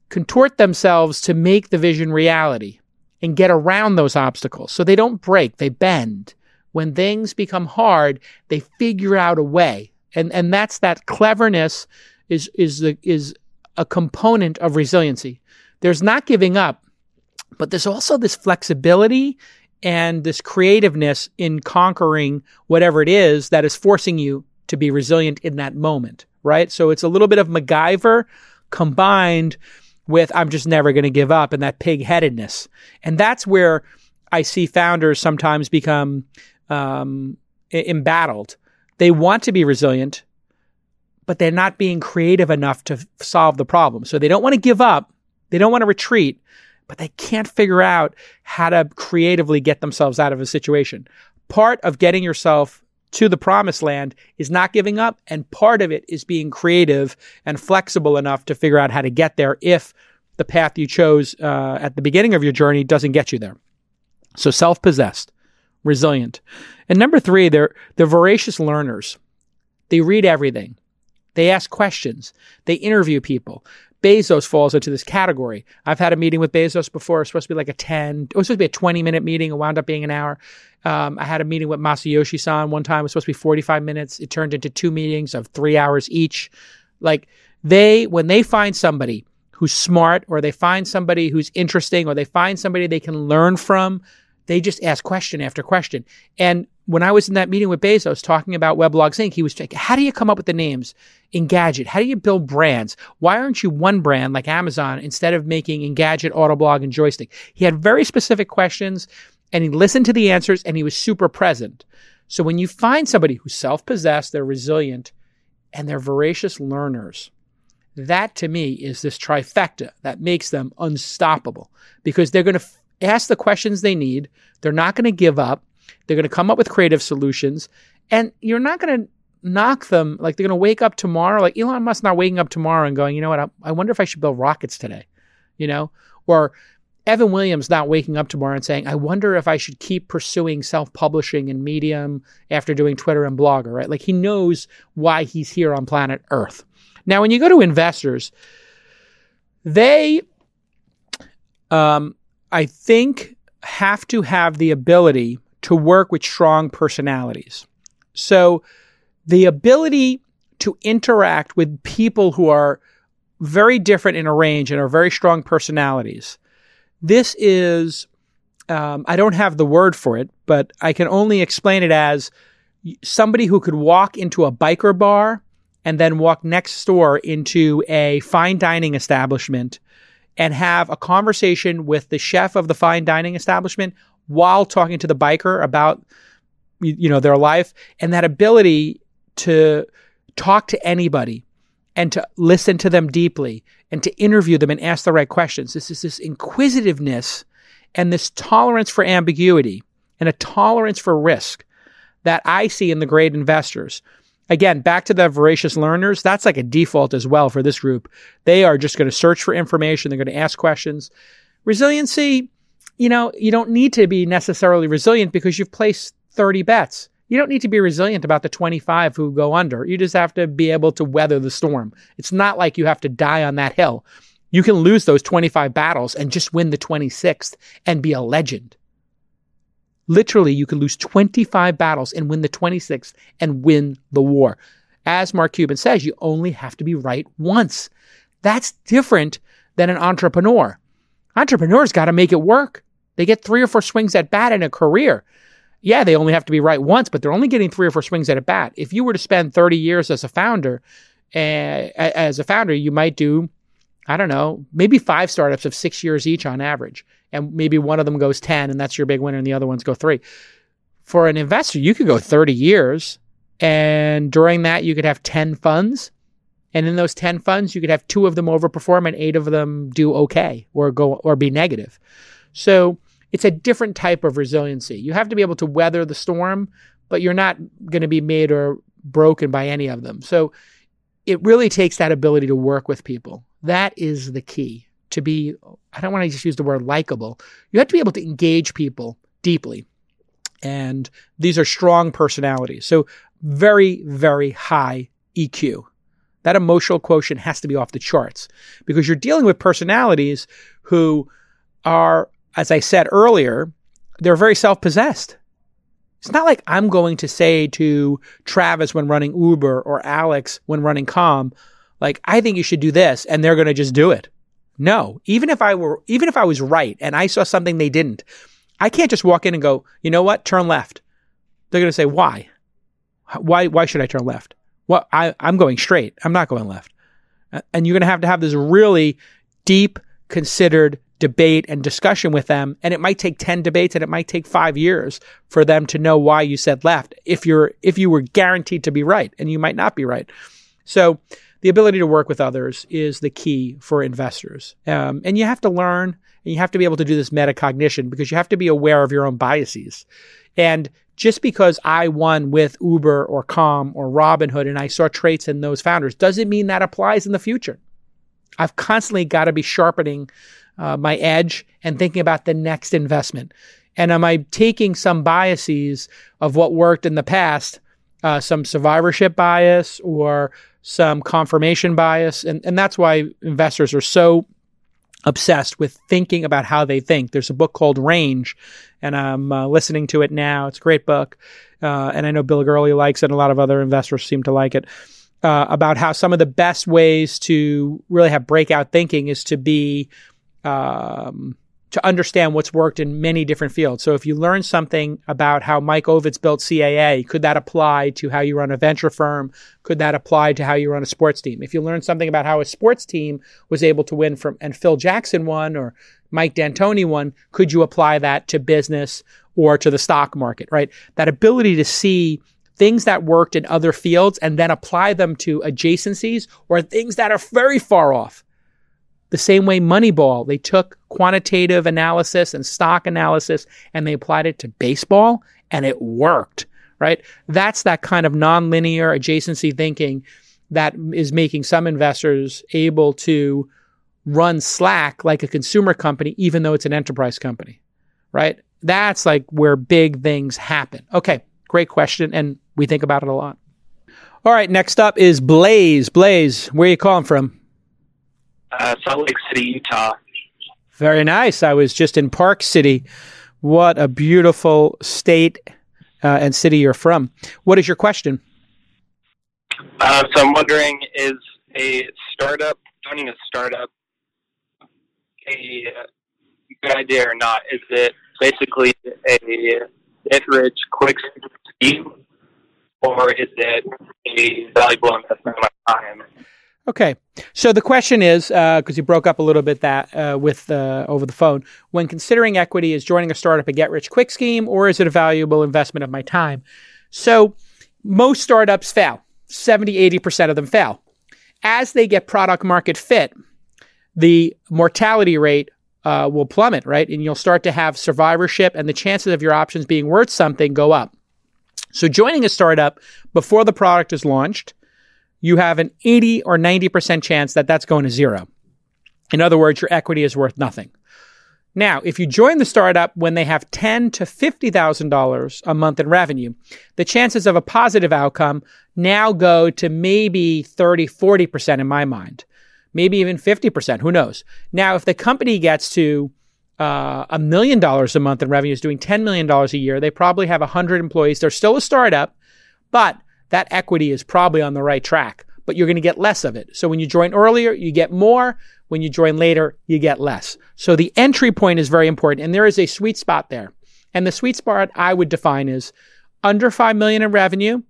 contort themselves to make the vision reality and get around those obstacles. So they don't break, they bend. When things become hard, they figure out a way. And and that's that cleverness is is the is a component of resiliency. There's not giving up, but there's also this flexibility and this creativeness in conquering whatever it is that is forcing you to be resilient in that moment, right? So it's a little bit of MacGyver combined with I'm just never going to give up and that pig headedness. And that's where I see founders sometimes become um, embattled. They want to be resilient, but they're not being creative enough to solve the problem. So they don't want to give up. They don't want to retreat, but they can't figure out how to creatively get themselves out of a situation. Part of getting yourself to the promised land is not giving up. And part of it is being creative and flexible enough to figure out how to get there if the path you chose uh, at the beginning of your journey doesn't get you there. So self possessed, resilient. And number three, they're, they're voracious learners. They read everything. They ask questions. They interview people. Bezos falls into this category. I've had a meeting with Bezos before. It was supposed to be like a 10, it was supposed to be a 20 minute meeting. It wound up being an hour. Um, I had a meeting with Masayoshi Son one time. It was supposed to be 45 minutes. It turned into two meetings of three hours each. Like they, when they find somebody who's smart or they find somebody who's interesting or they find somebody they can learn from, they just ask question after question. And when I was in that meeting with Bezos talking about Weblogs Inc., he was like, how do you come up with the names Engadget? How do you build brands? Why aren't you one brand like Amazon instead of making Engadget, Autoblog, and Joystiq? He had very specific questions and he listened to the answers and he was super present. So when you find somebody who's self-possessed, they're resilient, and they're voracious learners, that to me is this trifecta that makes them unstoppable because they're going to f- ask the questions they need. They're not going to give up they're going to come up with creative solutions, and you're not going to knock them like they're going to wake up tomorrow. Like Elon Musk not waking up tomorrow and going, you know what? I, I wonder if I should build rockets today, you know, or Evan Williams not waking up tomorrow and saying, I wonder if I should keep pursuing self publishing and Medium after doing Twitter and Blogger, right? Like he knows why he's here on planet Earth. Now, when you go to investors, they, um, I think, have to have the ability to work with strong personalities. So the ability to interact with people who are very different in a range and are very strong personalities. This is um, I don't have the word for it, but I can only explain it as somebody who could walk into a biker bar and then walk next door into a fine dining establishment and have a conversation with the chef of the fine dining establishment while talking to the biker about you know their life and that ability to talk to anybody and to listen to them deeply and to interview them and ask the right questions this is this inquisitiveness and this tolerance for ambiguity and a tolerance for risk that I see in the great investors. Again, back to the voracious learners, that's like a default as well for this group. They are just going to search for information, they're going to ask questions. Resiliency, you know, you don't need to be necessarily resilient because you've placed 30 bets. You don't need to be resilient about the 25 who go under. You just have to be able to weather the storm. It's not like you have to die on that hill. You can lose those 25 battles and just win the 26th and be a legend. Literally, you could lose 25 battles and win the 26th and win the war. As Mark Cuban says, you only have to be right once. That's different than an entrepreneur. Entrepreneurs got to make it work. They get three or four swings at bat in a career. Yeah, they only have to be right once, but they're only getting three or four swings at a bat. If you were to spend 30 years as a founder, uh, as a founder, you might do I don't know, maybe five startups of six years each on average. And maybe one of them goes 10 and that's your big winner and the other ones go three. For an investor, you could go 30 years and during that you could have 10 funds. And in those 10 funds, you could have two of them overperform and eight of them do okay or go or be negative. So it's a different type of resiliency. You have to be able to weather the storm, but you're not going to be made or broken by any of them. So it really takes that ability to work with people that is the key to be, I don't want to just use the word likable. You have to be able to engage people deeply. And these are strong personalities. So very, very high EQ. That emotional quotient has to be off the charts because you're dealing with personalities who are, as I said earlier, they're very self possessed. It's not like I'm going to say to Travis when running Uber or Alex when running Calm, like, I think you should do this, and they're going to just do it. No, even if I were, even if I was right and I saw something they didn't, I can't just walk in and go, you know what, turn left. They're going to say, why? Why, why should I turn left? Well, I, I'm going straight. I'm not going left. And you're going to have to have this really deep, considered debate and discussion with them. And it might take 10 debates and it might take five years for them to know why you said left if you're, if you were guaranteed to be right and you might not be right. So the ability to work with others is the key for investors. Um, and you have to learn and you have to be able to do this metacognition because you have to be aware of your own biases. And just because I won with Uber or Calm or Robinhood and I saw traits in those founders doesn't mean that applies in the future. I've constantly got to be sharpening uh, my edge and thinking about the next investment. And am I taking some biases of what worked in the past, uh, some survivorship bias or some confirmation bias. And, and that's why investors are so obsessed with thinking about how they think. There's a book called Range, and I'm uh, listening to it now. It's a great book. Uh, and I know Bill Gurley likes it, and a lot of other investors seem to like it. Uh, about how some of the best ways to really have breakout thinking is to be um, to understand what's worked in many different fields. So if you learn something about how Mike Ovitz built CAA, could that apply to how you run a venture firm? Could that apply to how you run a sports team? If you learn something about how a sports team was able to win from and Phil Jackson won or Mike D'Antoni won, could you apply that to business or to the stock market, right? That ability to see things that worked in other fields and then apply them to adjacencies or things that are very far off the same way Moneyball, they took quantitative analysis and stock analysis and they applied it to baseball and it worked, right? That's that kind of nonlinear adjacency thinking that is making some investors able to run Slack like a consumer company, even though it's an enterprise company, right? That's like where big things happen. Okay, great question. And we think about it a lot. All right, next up is Blaze. Blaze, where are you calling from? Uh, Salt Lake City, Utah. Very nice. I was just in Park City. What a beautiful state uh, and city you're from. What is your question? Uh, so I'm wondering, is a startup joining a startup a good idea or not? Is it basically a get rich quick scheme, or is it a valuable investment of my time? Okay, so the question is because uh, you broke up a little bit that uh, with uh, over the phone. When considering equity, is joining a startup a get rich quick scheme, or is it a valuable investment of my time? So most startups fail. 70, 80% of them fail. As they get product market fit, the mortality rate uh, will plummet, right? And you'll start to have survivorship, and the chances of your options being worth something go up. So joining a startup before the product is launched you have an 80 or 90% chance that that's going to zero. In other words, your equity is worth nothing. Now, if you join the startup when they have ten to fifty thousand dollars a month in revenue, the chances of a positive outcome now go to maybe 30, 40% in my mind, maybe even 50%. Who knows? Now, if the company gets to uh, a million dollars a month in revenue, is doing $10 million a year, they probably have 100 employees. They're still a startup, but that equity is probably on the right track, but you're going to get less of it. So when you join earlier, you get more. When you join later, you get less. So the entry point is very important, and there is a sweet spot there. And the sweet spot I would define is under 5 million in revenue,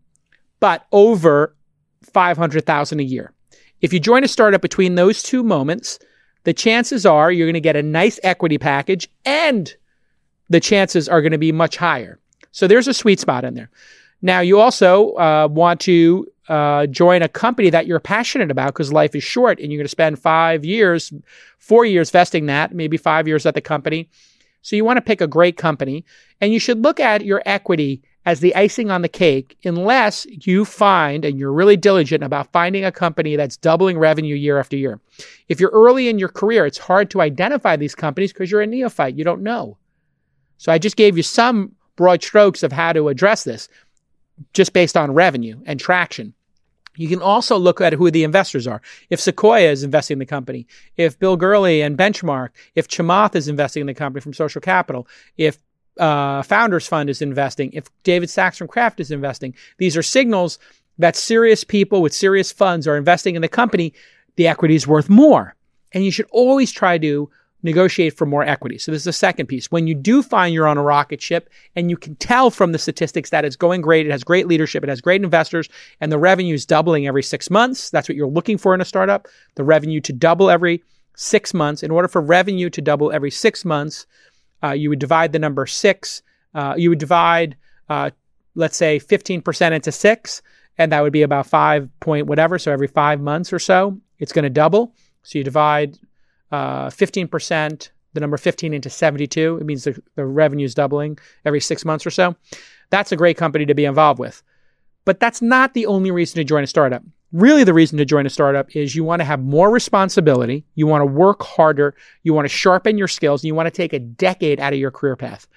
but over 500,000 a year. If you join a startup between those two moments, the chances are you're going to get a nice equity package and the chances are going to be much higher. So there's a sweet spot in there. Now, you also uh, want to uh, join a company that you're passionate about because life is short and you're going to spend five years, four years vesting that, maybe five years at the company. So you want to pick a great company and you should look at your equity as the icing on the cake unless you find and you're really diligent about finding a company that's doubling revenue year after year. If you're early in your career, it's hard to identify these companies because you're a neophyte. You don't know. So I just gave you some broad strokes of how to address this just based on revenue and traction. You can also look at who the investors are. If Sequoia is investing in the company, if Bill Gurley and Benchmark, if Chamath is investing in the company from Social Capital, if uh, Founders Fund is investing, if David Sacks from Craft is investing, these are signals that serious people with serious funds are investing in the company. The equity is worth more. And you should always try to negotiate for more equity. So this is the second piece. When you do find you're on a rocket ship and you can tell from the statistics that it's going great, it has great leadership, it has great investors, and the revenue is doubling every six months. That's what you're looking for in a startup. The revenue to double every six months. In order for revenue to double every six months, uh, you would divide the number six. Uh, you would divide, uh, let's say, 15% into six, and that would be about five point whatever. So every five months or so, it's going to double. So you divide uh, 15%, the number 15 into 72. It means the, the revenue is doubling every six months or so. That's a great company to be involved with. But that's not the only reason to join a startup. Really, the reason to join a startup is you want to have more responsibility, you want to work harder, you want to sharpen your skills, and you want to take a decade out of your career path.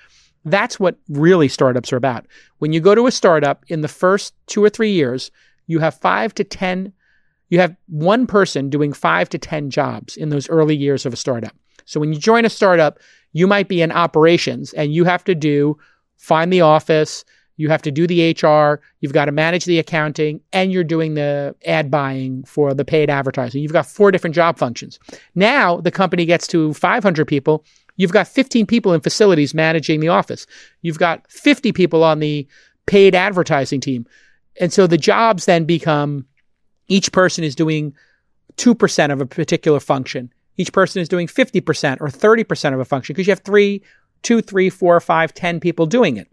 That's what really startups are about. When you go to a startup in the first two or three years, you have five to 10 you have one person doing five to 10 jobs in those early years of a startup. So when you join a startup, you might be in operations and you have to do find the office, you have to do the HR, you've got to manage the accounting, and you're doing the ad buying for the paid advertising. You've got four different job functions. Now the company gets to 500 people. You've got 15 people in facilities managing the office. You've got 50 people on the paid advertising team. And so the jobs then become each person is doing 2% of a particular function. Each person is doing 50% or 30% of a function because you have three, two, three, four, five, ten people doing it.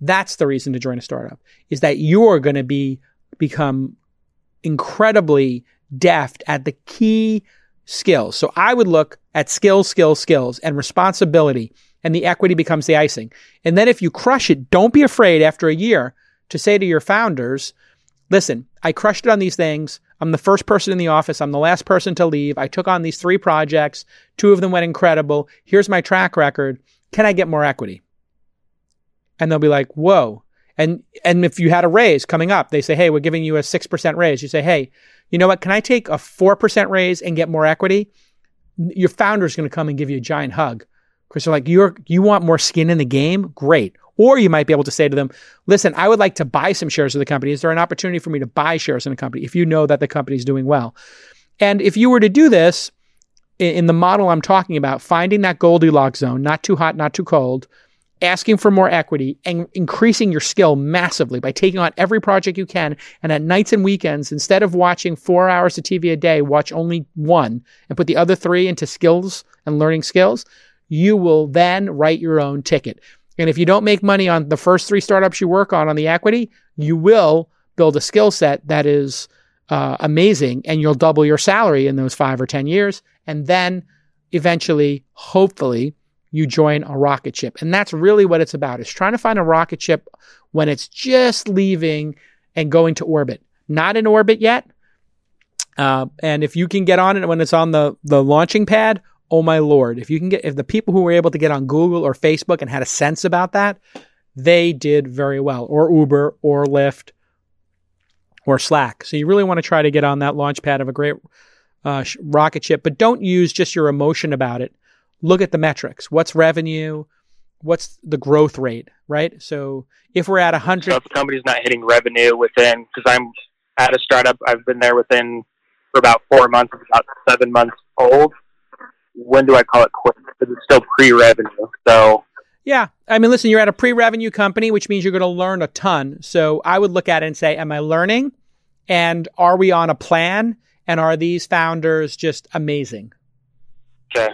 That's the reason to join a startup is that you're going to be become incredibly deft at the key skills. So I would look at skills, skills, skills and responsibility and the equity becomes the icing. And then if you crush it, don't be afraid after a year to say to your founders, listen, I crushed it on these things. I'm the first person in the office. I'm the last person to leave. I took on these three projects. Two of them went incredible. Here's my track record. Can I get more equity? And they'll be like, whoa. And, and if you had a raise coming up, they say, hey, we're giving you a 6% raise. You say, hey, you know what? Can I take a 4% raise and get more equity? Your founder's going to come and give you a giant hug because they're like, you're, you want more skin in the game? Great. Or you might be able to say to them, listen, I would like to buy some shares of the company. Is there an opportunity for me to buy shares in the company if you know that the company is doing well? And if you were to do this, in, in the model I'm talking about, finding that Goldilocks zone, not too hot, not too cold, asking for more equity and increasing your skill massively by taking on every project you can. And at nights and weekends, instead of watching four hours of TV a day, watch only one and put the other three into skills and learning skills. You will then write your own ticket. And if you don't make money on the first three startups you work on on the equity, you will build a skill set that is uh, amazing and you'll double your salary in those five or 10 years. And then eventually, hopefully, you join a rocket ship. And that's really what it's about is trying to find a rocket ship when it's just leaving and going to orbit. Not in orbit yet. Uh, and if you can get on it when it's on the, the launching pad, oh my lord, if you can get, if the people who were able to get on Google or Facebook and had a sense about that, they did very well, or Uber or Lyft or Slack. So you really want to try to get on that launch pad of a great uh, rocket ship, but don't use just your emotion about it look at the metrics. What's revenue? What's the growth rate, right? So if we're at a 100. So if the company's not hitting revenue within, because I'm at a startup, I've been there within for about four months, about seven months old. When do I call it quits? Because it's still pre revenue. So. Yeah. I mean, listen, you're at a pre revenue company, which means you're going to learn a ton. So I would look at it and say, am I learning? And are we on a plan? And are these founders just amazing? Okay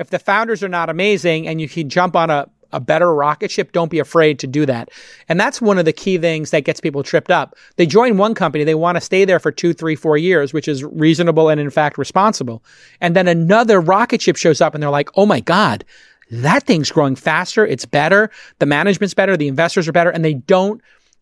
if the founders are not amazing and you can jump on a, a better rocket ship, don't be afraid to do that. And that's one of the key things that gets people tripped up. They join one company, they want to stay there for two, three, four years, which is reasonable and in fact responsible. And then another rocket ship shows up and they're like, oh my God, that thing's growing faster. It's better. The management's better. The investors are better. And they don't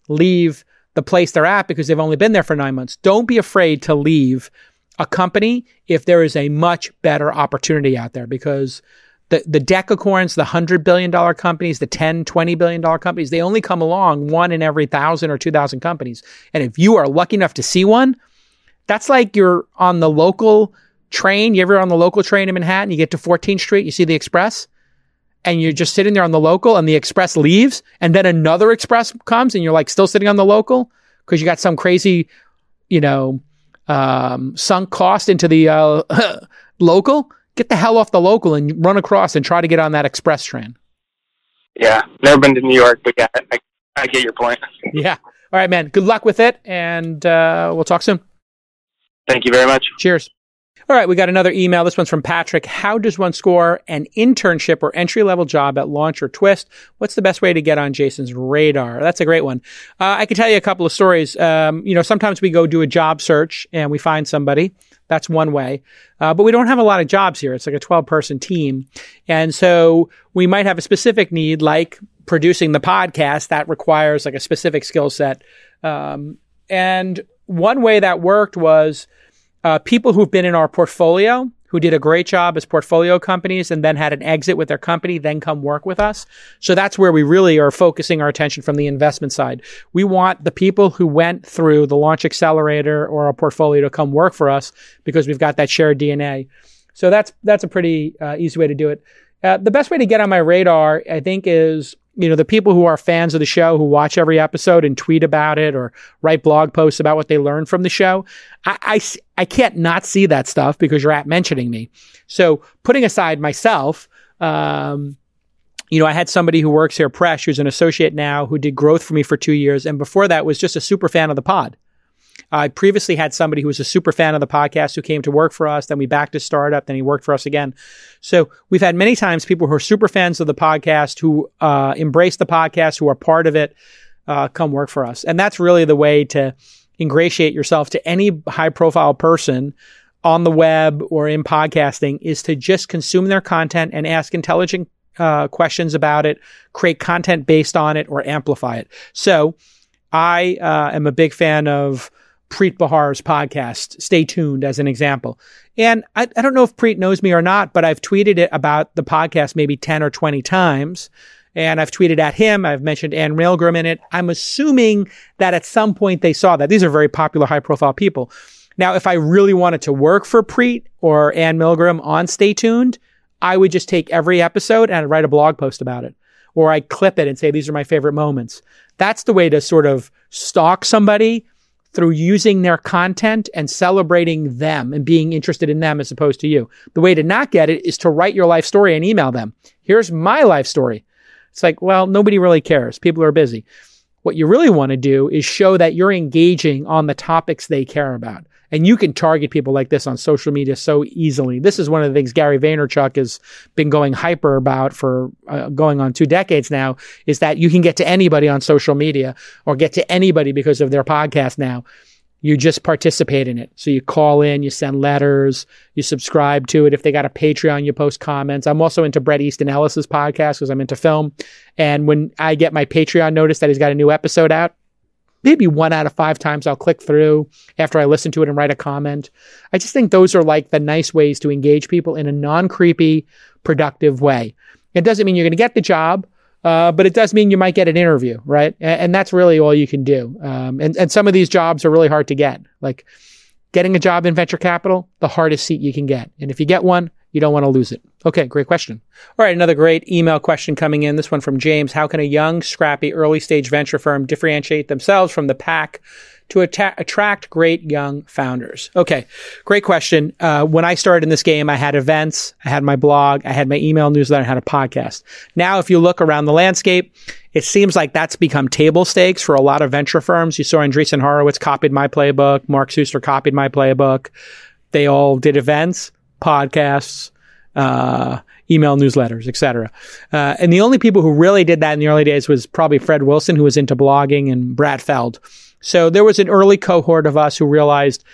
leave the place they're at because they've only been there for nine months. Don't be afraid to leave a company if there is a much better opportunity out there because the, the decacorns, the $100 billion companies, the 10, $20 billion companies, they only come along one in every thousand or 2,000 companies. And if you are lucky enough to see one, that's like you're on the local train. You ever on the local train in Manhattan? You get to 14th Street, you see the express, and you're just sitting there on the local, and the express leaves, and then another express comes, and you're like still sitting on the local because you got some crazy, you know, um, sunk cost into the uh, local, get the hell off the local and run across and try to get on that express train. Yeah, never been to New York, but yeah, I, I get your point. yeah. All right, man. Good luck with it, and uh, we'll talk soon. Thank you very much. Cheers. All right, we got another email. This one's from Patrick. How does one score an internship or entry level job at Launch or Twist? What's the best way to get on Jason's radar? That's a great one. Uh, I can tell you a couple of stories. Um, you know, sometimes we go do a job search and we find somebody. That's one way. Uh, but we don't have a lot of jobs here. It's like a 12 person team. And so we might have a specific need like producing the podcast that requires like a specific skill set. Um, and one way that worked was, uh, people who've been in our portfolio who did a great job as portfolio companies and then had an exit with their company, then come work with us. So that's where we really are focusing our attention from the investment side. We want the people who went through the launch accelerator or our portfolio to come work for us because we've got that shared DNA. So that's that's a pretty uh, easy way to do it. Uh, the best way to get on my radar, I think, is you know, the people who are fans of the show who watch every episode and tweet about it or write blog posts about what they learned from the show, I, I, I can't not see that stuff because you're at mentioning me. So putting aside myself, um, you know, I had somebody who works here, Presh, who's an associate now, who did growth for me for two years. And before that was just a super fan of the pod. I previously had somebody who was a super fan of the podcast who came to work for us. Then we backed his startup. Then he worked for us again. So we've had many times people who are super fans of the podcast, who uh, embrace the podcast, who are part of it, uh, come work for us. And that's really the way to ingratiate yourself to any high profile person on the web or in podcasting is to just consume their content and ask intelligent uh, questions about it, create content based on it, or amplify it. So I uh, am a big fan of Preet Bharara's podcast, Stay Tuned, as an example. And I, I don't know if Preet knows me or not, but I've tweeted it about the podcast maybe 10 or 20 times. And I've tweeted at him. I've mentioned Ann Milgram in it. I'm assuming that at some point they saw that. These are very popular, high profile people. Now, if I really wanted to work for Preet or Ann Milgram on Stay Tuned, I would just take every episode and I'd write a blog post about it. Or I'd clip it and say, these are my favorite moments. That's the way to sort of stalk somebody through using their content and celebrating them and being interested in them as opposed to you. The way to not get it is to write your life story and email them. Here's my life story. It's like, well, nobody really cares. People are busy. What you really want to do is show that you're engaging on the topics they care about. And you can target people like this on social media so easily. This is one of the things Gary Vaynerchuk has been going hyper about for uh, going on two decades now is that you can get to anybody on social media or get to anybody because of their podcast now. You just participate in it. So you call in, you send letters, you subscribe to it. If they got a Patreon, you post comments. I'm also into Bret Easton Ellis's podcast because I'm into film. And when I get my Patreon notice that he's got a new episode out, maybe one out of five times I'll click through after I listen to it and write a comment. I just think those are like the nice ways to engage people in a non creepy, productive way. It doesn't mean you're going to get the job, uh, but it does mean you might get an interview, right? And, and that's really all you can do. Um, and, and some of these jobs are really hard to get. Like getting a job in venture capital, the hardest seat you can get. And if you get one, you don't want to lose it. Okay, great question. All right, another great email question coming in. This one from James. How can a young, scrappy, early stage venture firm differentiate themselves from the pack to atta- attract great young founders? Okay, great question. Uh, when I started in this game, I had events, I had my blog, I had my email newsletter, I had a podcast. Now, if you look around the landscape, it seems like that's become table stakes for a lot of venture firms. You saw Andreessen Horowitz copied my playbook, Mark Suster copied my playbook. They all did events podcasts, uh, email newsletters, etc. Uh, and the only people who really did that in the early days was probably Fred Wilson, who was into blogging, and Brad Feld. So there was an early cohort of us who realized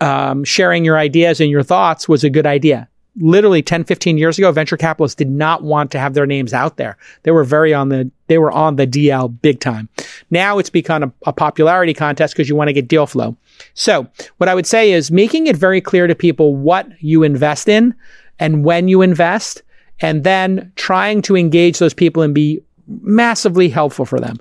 um, sharing your ideas and your thoughts was a good idea. Literally 10, 15 years ago, venture capitalists did not want to have their names out there. They were very on the, they were on the DL big time. Now it's become a, a popularity contest because you want to get deal flow. So what I would say is making it very clear to people what you invest in and when you invest, and then trying to engage those people and be massively helpful for them.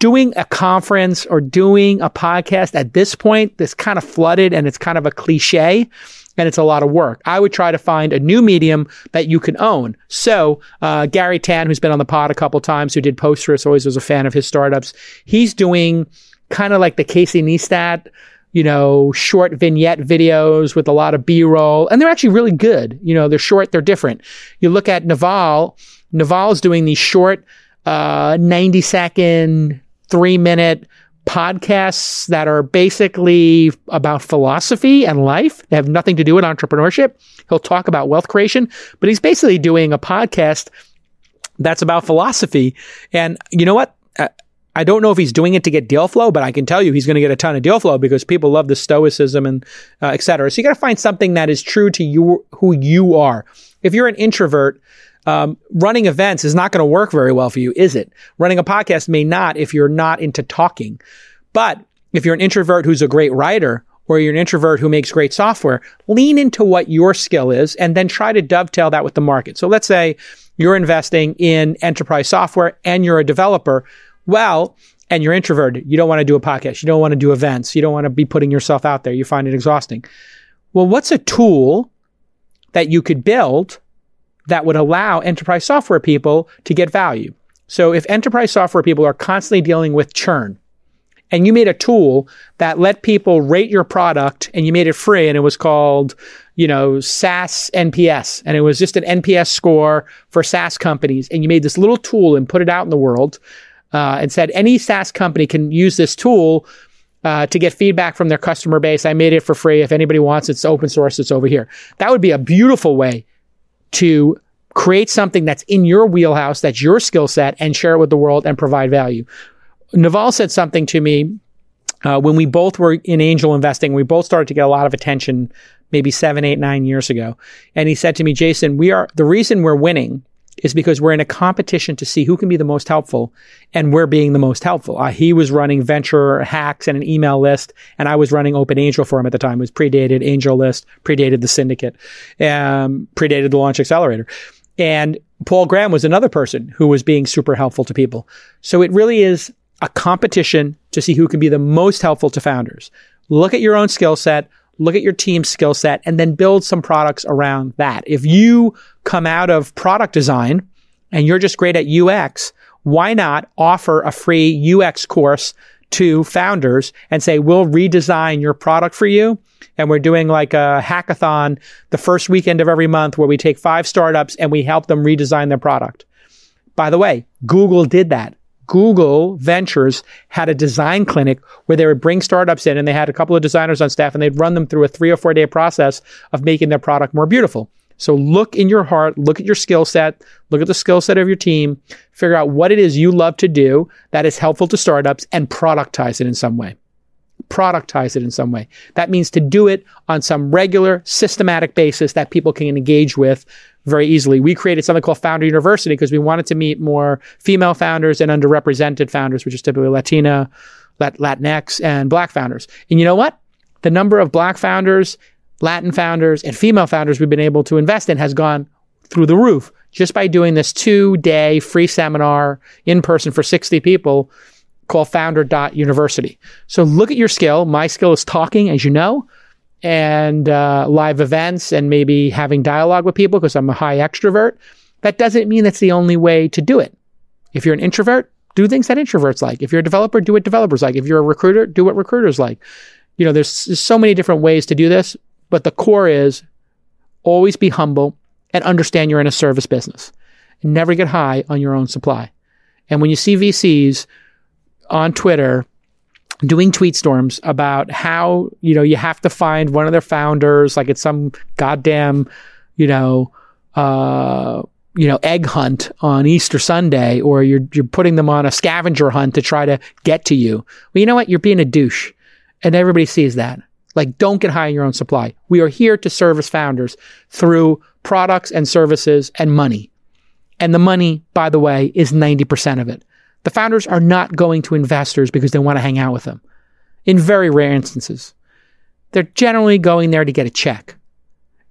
Doing a conference or doing a podcast at this point, this kind of flooded and it's kind of a cliche and it's a lot of work. I would try to find a new medium that you can own. So, uh, Garry Tan, who's been on the pod a couple times, who did Posterous, always was a fan of his startups. He's doing kind of like the Casey Neistat you know, short vignette videos with a lot of B-roll, and they're actually really good. You know, they're short, they're different. You look at Naval, Naval's doing these short, uh, 90 second, three minute podcasts that are basically about philosophy and life. They have nothing to do with entrepreneurship. He'll talk about wealth creation, but he's basically doing a podcast that's about philosophy. And you know what? Uh, I don't know if he's doing it to get deal flow, but I can tell you he's going to get a ton of deal flow because people love the stoicism and uh, et cetera. So you got to find something that is true to you, who you are. If you're an introvert, um, running events is not going to work very well for you, is it? Running a podcast may not if you're not into talking. But if you're an introvert who's a great writer or you're an introvert who makes great software, lean into what your skill is and then try to dovetail that with the market. So let's say you're investing in enterprise software and you're a developer well, and you're introverted, you don't want to do a podcast, you don't want to do events, you don't want to be putting yourself out there, you find it exhausting. Well, what's a tool that you could build that would allow enterprise software people to get value? So if enterprise software people are constantly dealing with churn, and you made a tool that let people rate your product and you made it free and it was called, you know, SaaS NPS and it was just an NPS score for SaaS companies and you made this little tool and put it out in the world uh, and said any SaaS company can use this tool uh, to get feedback from their customer base. I made it for free. If anybody wants it, it's open source. It's over here. That would be a beautiful way to create something that's in your wheelhouse, that's your skill set, and share it with the world and provide value. Naval said something to me uh, when we both were in angel investing. We both started to get a lot of attention, maybe seven, eight, nine years ago. And he said to me, Jason, we are the reason we're winning is because we're in a competition to see who can be the most helpful and we're being the most helpful. Uh, he was running venture hacks and an email list and I was running open angel for him at the time. It was predated AngelList, predated the syndicate, um, predated the launch accelerator. And Paul Graham was another person who was being super helpful to people. So it really is a competition to see who can be the most helpful to founders. Look at your own skill set, look at your team's skill set, and then build some products around that. If you come out of product design and you're just great at UX, why not offer a free UX course to founders and say, we'll redesign your product for you. And we're doing like a hackathon the first weekend of every month where we take five startups and we help them redesign their product. By the way, Google did that. Google Ventures had a design clinic where they would bring startups in and they had a couple of designers on staff and they'd run them through a three or four day process of making their product more beautiful. So look in your heart, look at your skill set, look at the skill set of your team, figure out what it is you love to do that is helpful to startups and productize it in some way. Productize it in some way. That means to do it on some regular, systematic basis that people can engage with very easily. We created something called Founder University because we wanted to meet more female founders and underrepresented founders, which is typically Latina, Latinx, and Black founders. And you know what? The number of Black founders, Latin founders, and female founders we've been able to invest in has gone through the roof just by doing this two day free seminar in person for 60 people called founder.university. So look at your skill. My skill is talking, as you know and uh, live events and maybe having dialogue with people because I'm a high extrovert. That doesn't mean that's the only way to do it. If you're an introvert, do things that introverts like. If you're a developer, do what developers like. If you're a recruiter, do what recruiters like. You know, there's, there's so many different ways to do this, but the core is always be humble and understand you're in a service business. Never get high on your own supply. And when you see VCs on Twitter doing tweet storms about how, you know, you have to find one of their founders, like it's some goddamn, you know, uh, you know, egg hunt on Easter Sunday, or you're you're putting them on a scavenger hunt to try to get to you. Well, you know what? You're being a douche, and everybody sees that. Like, don't get high on your own supply. We are here to service founders through products and services and money. And the money, by the way, is 90% of it. The founders are not going to investors because they want to hang out with them. In very rare instances, they're generally going there to get a check.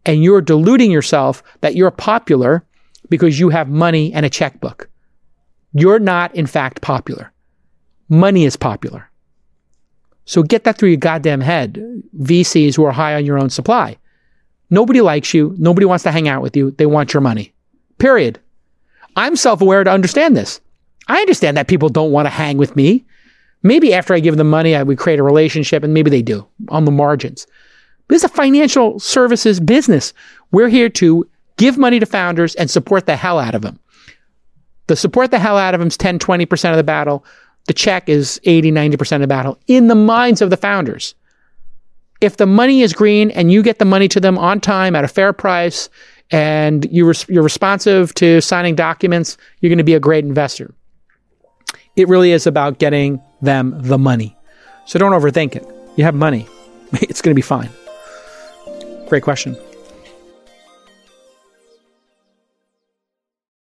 And you're deluding yourself that you're popular because you have money and a checkbook. You're not, in fact, popular. Money is popular. So get that through your goddamn head, VCs who are high on your own supply. Nobody likes you. Nobody wants to hang out with you. They want your money. Period. I'm self aware to understand this. I understand that people don't want to hang with me. Maybe after I give them money, I would create a relationship, and maybe they do on the margins. But is a financial services business. We're here to give money to founders and support the hell out of them. The support the hell out of them is 10, 20% of the battle. The check is 80, 90% of the battle in the minds of the founders. If the money is green and you get the money to them on time at a fair price and you're, you're responsive to signing documents, you're going to be a great investor. It really is about getting them the money. So don't overthink it. You have money, it's going to be fine. Great question.